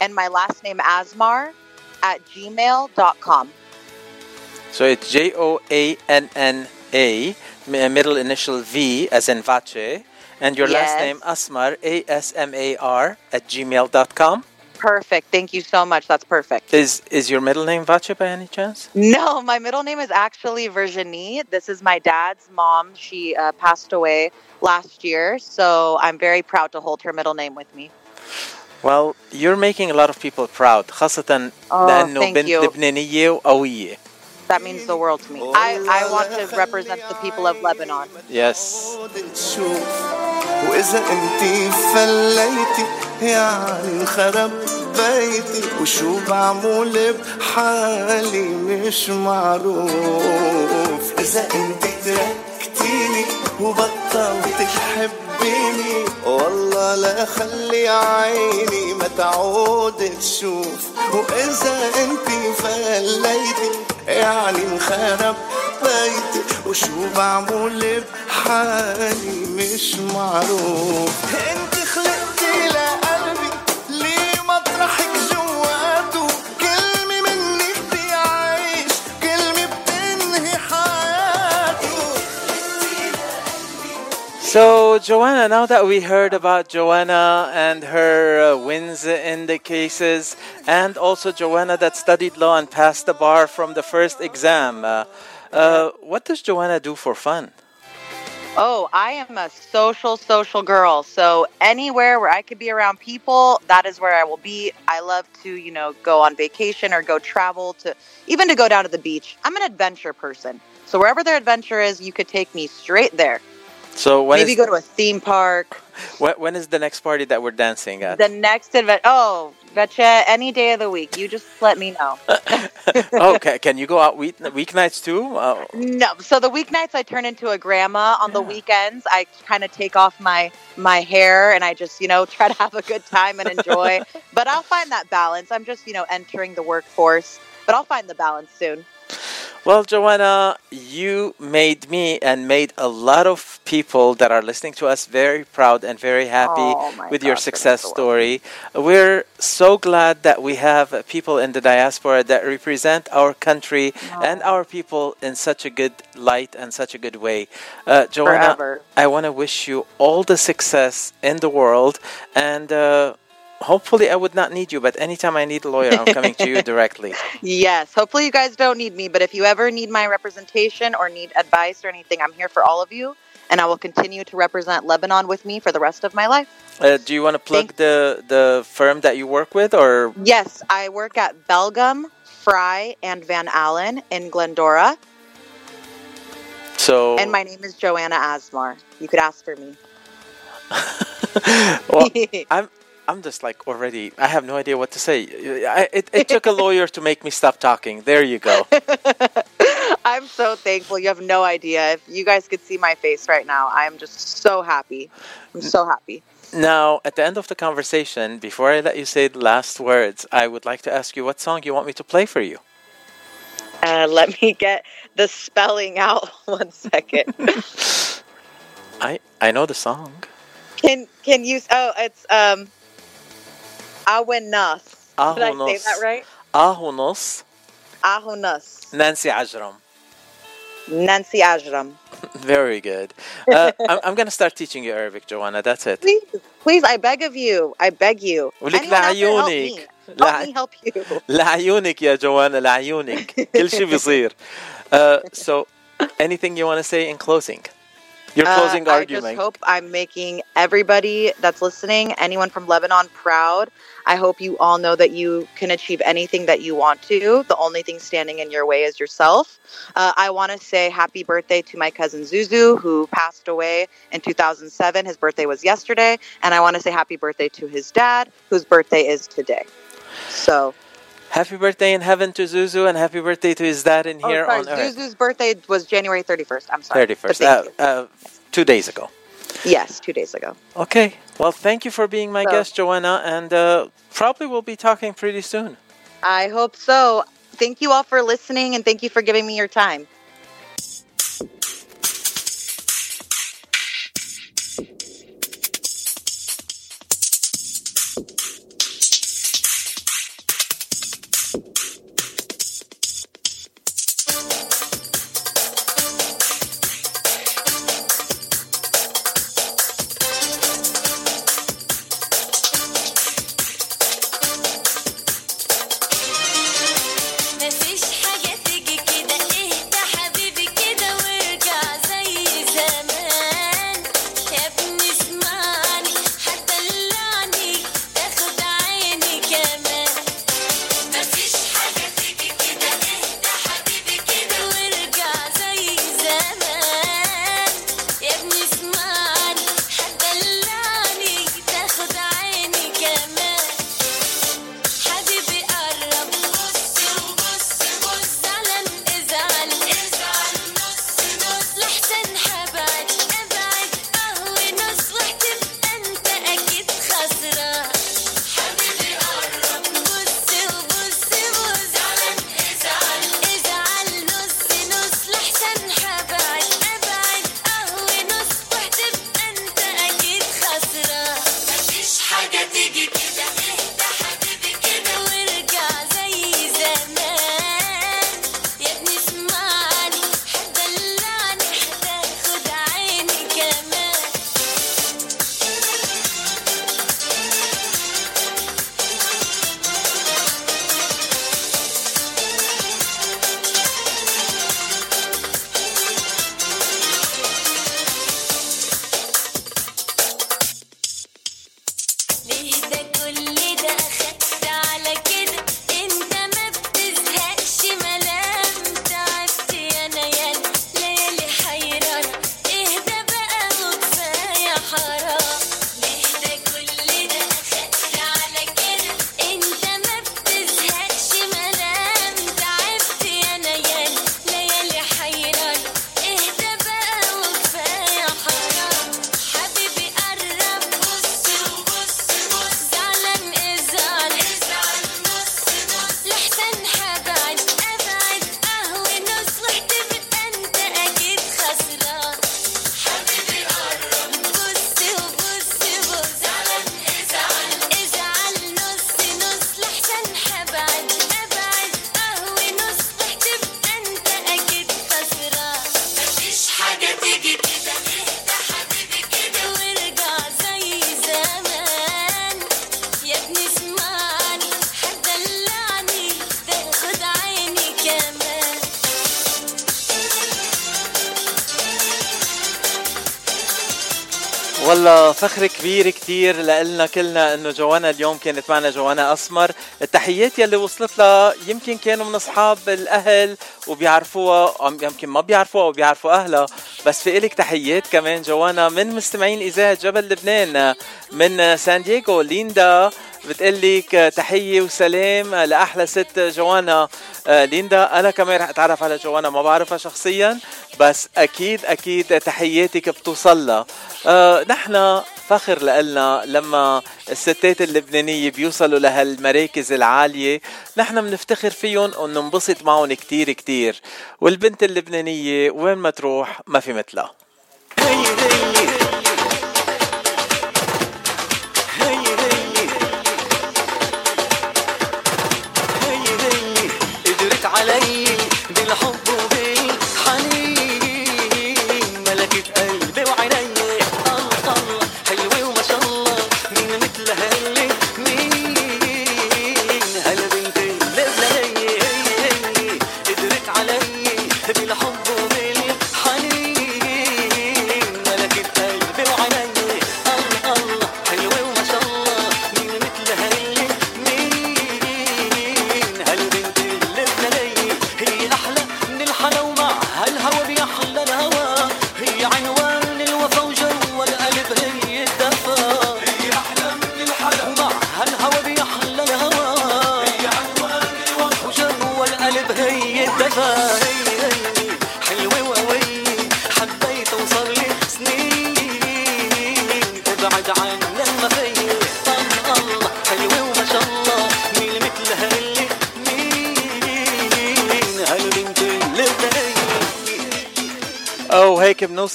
and my last name asmar at gmail.com So it's J O A N N A, mi- middle initial V as in Vache, and your last Yes. name Asmar, A S M A R, at gmail.com. Perfect. Thank you so much. That's perfect. Is is your middle name Vache by any chance? No, my middle name is actually Virginie. This is my dad's mom. She uh, passed away last year, so I'm very proud to hold her middle name with me. Well, you're making a lot of people proud خاصة Oh, لأنه thank بنت you. لبنانية وقوية. That means the world to me. I, I want to represent the people of Lebanon. Yes. تشوف واذا انتي فليتي يعني انخرب بيتي وشو بعمل بحالي مش معروف اذا انتي تركتيني وبطلت تحبيني والله لا خلي عيني ما تعود تشوف. وإذا انتي فليتي يعني انخرب بيتي وشو بعمل بحالي مش معروف. انت خلقتي So, Joanna, now that we heard about Joanna and her uh, wins in the cases, and also Joanna that studied law and passed the bar from the first exam, uh, uh, what does Joanna do for fun? Oh, I am a social, social girl. So anywhere where I could be around people, that is where I will be. I love to, you know, go on vacation or go travel to, even to go down to the beach. I'm an adventure person. So wherever their adventure is, you could take me straight there. So, when Maybe is- go to a theme park. when- when is the next party that we're dancing at? The next event. Oh, betcha any day of the week. You just let me know. okay, can you go out week weeknights too? Uh, No, so the weeknights I turn into a grandma. On the weekends, I kind of take off my my hair and I just you know try to have a good time and enjoy. but I'll find that balance. I'm just you know entering the workforce, but I'll find the balance soon. Well, Joanna, you made me and made a lot of people that are listening to us very proud and very happy Oh, with your gosh, success story. We're so glad that we have people in the diaspora that represent our country and our people in such a good light and such a good way. Uh, Joanna, Forever. I want to wish you all the success in the world and uh, hopefully I would not need you, but anytime I need a lawyer, I'm coming to you directly. Yes. Hopefully you guys don't need me, but if you ever need my representation or need advice or anything, I'm here for all of you, and I will continue to represent Lebanon with me for the rest of my life. Uh, do you want to plug the the firm that you work with, or Yes, I work at Belgum, Fry, and Van Allen in Glendora, so? and my name is Joanna Asmar. You could ask for me. well, I'm I'm just like already. I have no idea what to say. I, it it took a lawyer to make me stop talking. There you go. I'm so thankful. You have no idea. If you guys could see my face right now, I'm just so happy. I'm so happy. Now, at the end of the conversation, before I let you say the last words, I would like to ask you what song you want me to play for you. Uh, let me get the spelling out one second. I I know the song. can can you? Oh, it's um, Awenas. Did I say Ahunos. that right? Ahunos. Ahunas. Nancy Ajram. Nancy Ajram. Very good. Uh, I'm, I'm going to start teaching you Arabic, Joanna. That's it. Please, please, I beg of you. I beg you. ولك Anyone out there, help me. لعيونك Help me help you. لعيونك يا جوانا لعيونك كل شيء بيصير uh, so anything you want to say in closing Your Uh, closing I just hope I'm making everybody that's listening, anyone from Lebanon, proud. I hope you all know that you can achieve anything that you want to. The only thing standing in your way is yourself. Uh, I want to say happy birthday to my cousin Zuzu, who passed away in 2007. His birthday was yesterday. And I want to say happy birthday to his dad, whose birthday is today. So, happy birthday in heaven to Zuzu and happy birthday to his dad in oh, here sorry, on earth Zuzu's birthday was January 31st. I'm sorry. 31st uh, uh, two days ago. Yes, two days ago. okay well thank you for being my So- guest Joanna and uh, probably we'll be talking pretty soon I hope so. Thank you all for listening and thank you for giving me your time. فخر كبير كتير لنا كلنا إنه جوانا اليوم كانت معنا جوانا أسمر. التحيات يلي وصلت لها يمكن كانوا من أصحاب الأهل وبيعرفوها يمكن ما بيعرفوها وبيعرفوا أهلها. بس في إلك تحيات كمان جوانا من مستمعين إذاعة جبل لبنان من سان دييغو. ليندا بتقلك تحية وسلام لأحلى ست جوانا. ليندا أنا كمان رح أتعرف على جوانا ما بعرفها شخصيا بس أكيد أكيد تحياتك بتوصل لها. آه، نحن فخر لنا لما الستات اللبنانية بيوصلوا لهالمراكز العالية نحن بنفتخر فيهم وننبسط معهم كتير كتير. والبنت اللبنانية وين ما تروح ما في مثلها. قدرت علي بالحب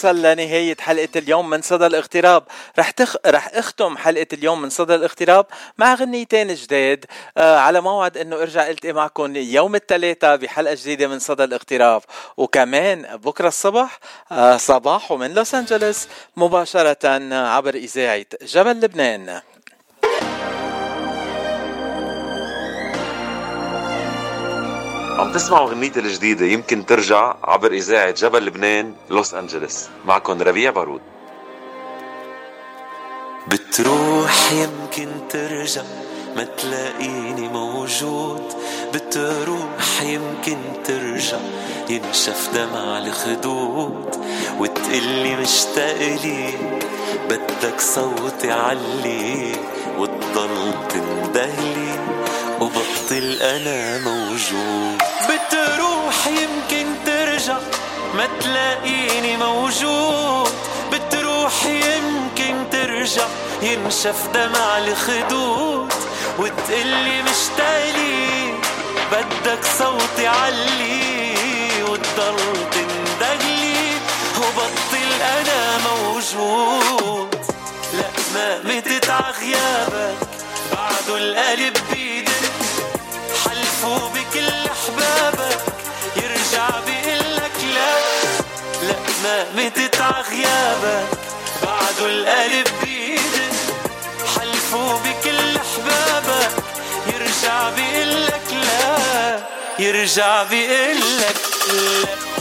هيك بنوصل لنهاية حلقة اليوم من صدى الاغتراب. رح تخ... رح أختم حلقة اليوم من صدى الاغتراب مع غنيتين جداد آه على موعد إنه أرجع ألتقي معكم يوم الثلاثاء بحلقة جديدة من صدى الاغتراب. وكمان بكرة الصبح آه صباح ومن لوس أنجلوس مباشرة عبر إذاعة جبل لبنان. عم تسمعوا غنيتي الجديدة يمكن ترجع عبر إذاعة جبل لبنان لوس أنجلوس. معكم ربيع بارود. بتروح يمكن ترجع ما تلاقيني موجود. بتروح يمكن ترجع ينشف دمع الخدود. وتقلي مشتاق ليك بدك صوتي علي وتضل تندهلي. وبطل أنا موجود. بتروح يمكن ترجع ما تلاقيني موجود. بتروح يمكن ترجع ينشف دمع الخدود. وتقلي مشتاقلي بدك صوتي علي وتضل تندهلي وبطل أنا موجود. لا ما متت عغيابك بعده القلب بيدق حلفوا بكل أحبابك يرجع بيقلك لا. لا ما متت عغيابك. بعده القلب لا. يرجع بيقلك لا.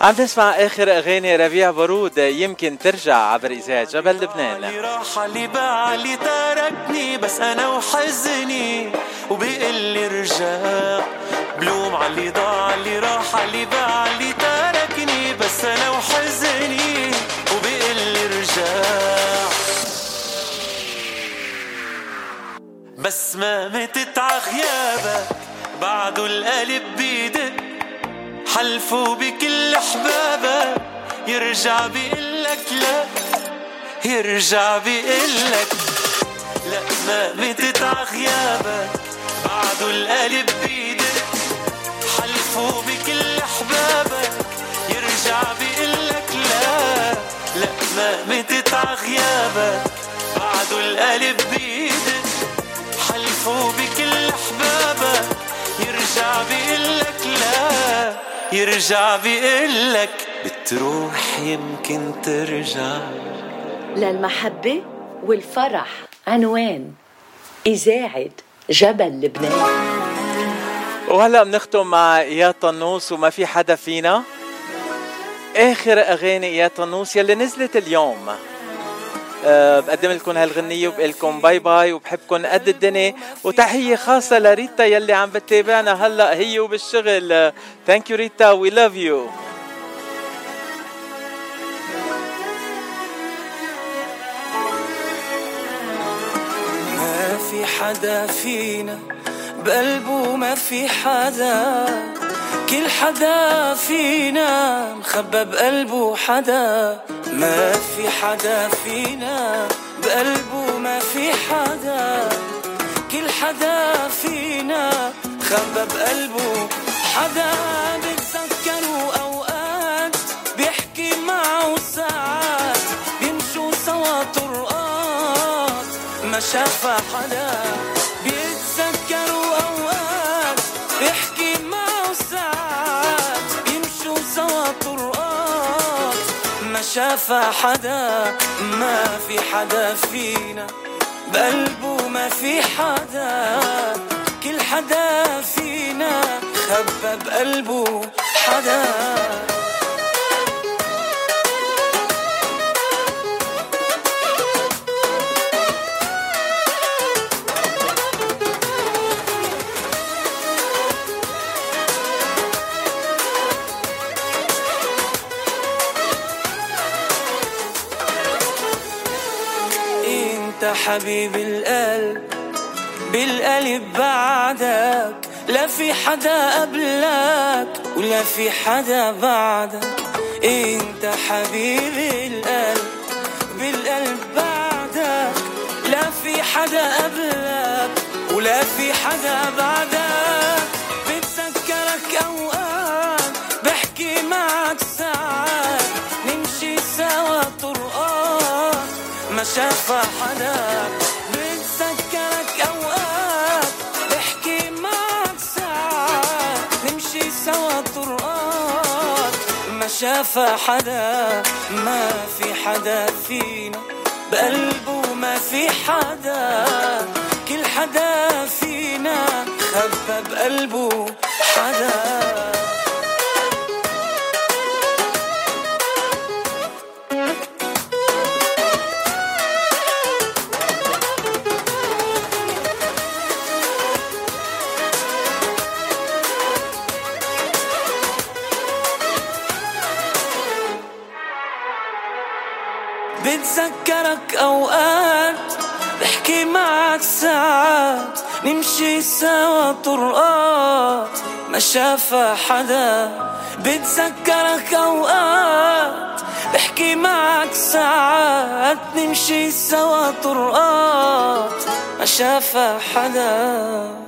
عم تسمع آخر أغاني ربيع بارود يمكن ترجع عبر إذاعة جبل لبنان. راح اللي باع اللي تركني بس أنا وحزني. وبيقول لي رجع بلوم اللي ضاع اللي راح اللي باع اللي تركني بس أنا وحزني. وبيقول لي رجع بس ما متت عغيابك بعده القلب بيدق. حلفوا بكل احبابك يرجع بيقلك لا يرجع بيقلك. لا ما متت عغيابك بعده القلب بيدق حلفوا بكل احبابك يرجع بيقلك لا. لا ما متت عغيابك بعده القلب بيدق يرجع بيقلك لا يرجع بيقلك تروح يمكن ترجع. للمحبة والفرح عنوان إذاعة جبل لبنان. وهلا بنختم مع إياد طنوس وما في حدا فينا. آخر أغاني إياد طنوس يلي نزلت اليوم. أه بقدم لكم هالغنية وبقول لكم bye bye وبحبكم قد الدنيا. وتحية خاصة لريتا يلي عم بتتابعنا هلا هي وبالشغل. thank you ريتا we love you ما في حدا فينا بقلبه ما في حدا. كل حدا فينا مخبى بقلبه حدا. ما في حدا فينا بقلبه ما في حدا. كل حدا فينا خبى بقلبه حدا. بتذكروا أوقات بيحكي معه ساعات بيمشوا سوا طرقات. ما شاف حدا. شاف حدا ما في حدا فينا. بقلبه ما في حدا كل حدا فينا. خبى بقلبه حدا. أنت حبيب القلب بالقلب بعدك لا في حدا قبلك ولا في حدا بعدك. أنت حبيب القلب بالقلب بعدك لا في حدا قبلك ولا في حدا بعدك. ما شاف حدا بتذكرك اوقات بحكي معك ساعات نمشي سوا طرقات ما شاف حدا ما في حدا فينا. بقلبه ما في حدا كل حدا فينا. خبى بقلبه حدا. بتذكرك أوقات بحكي معك ساعات نمشي سوا طرقات ما شاف حدا. بتذكرك أوقات بحكي معك ساعات نمشي سوا طرقات ما شاف حدا.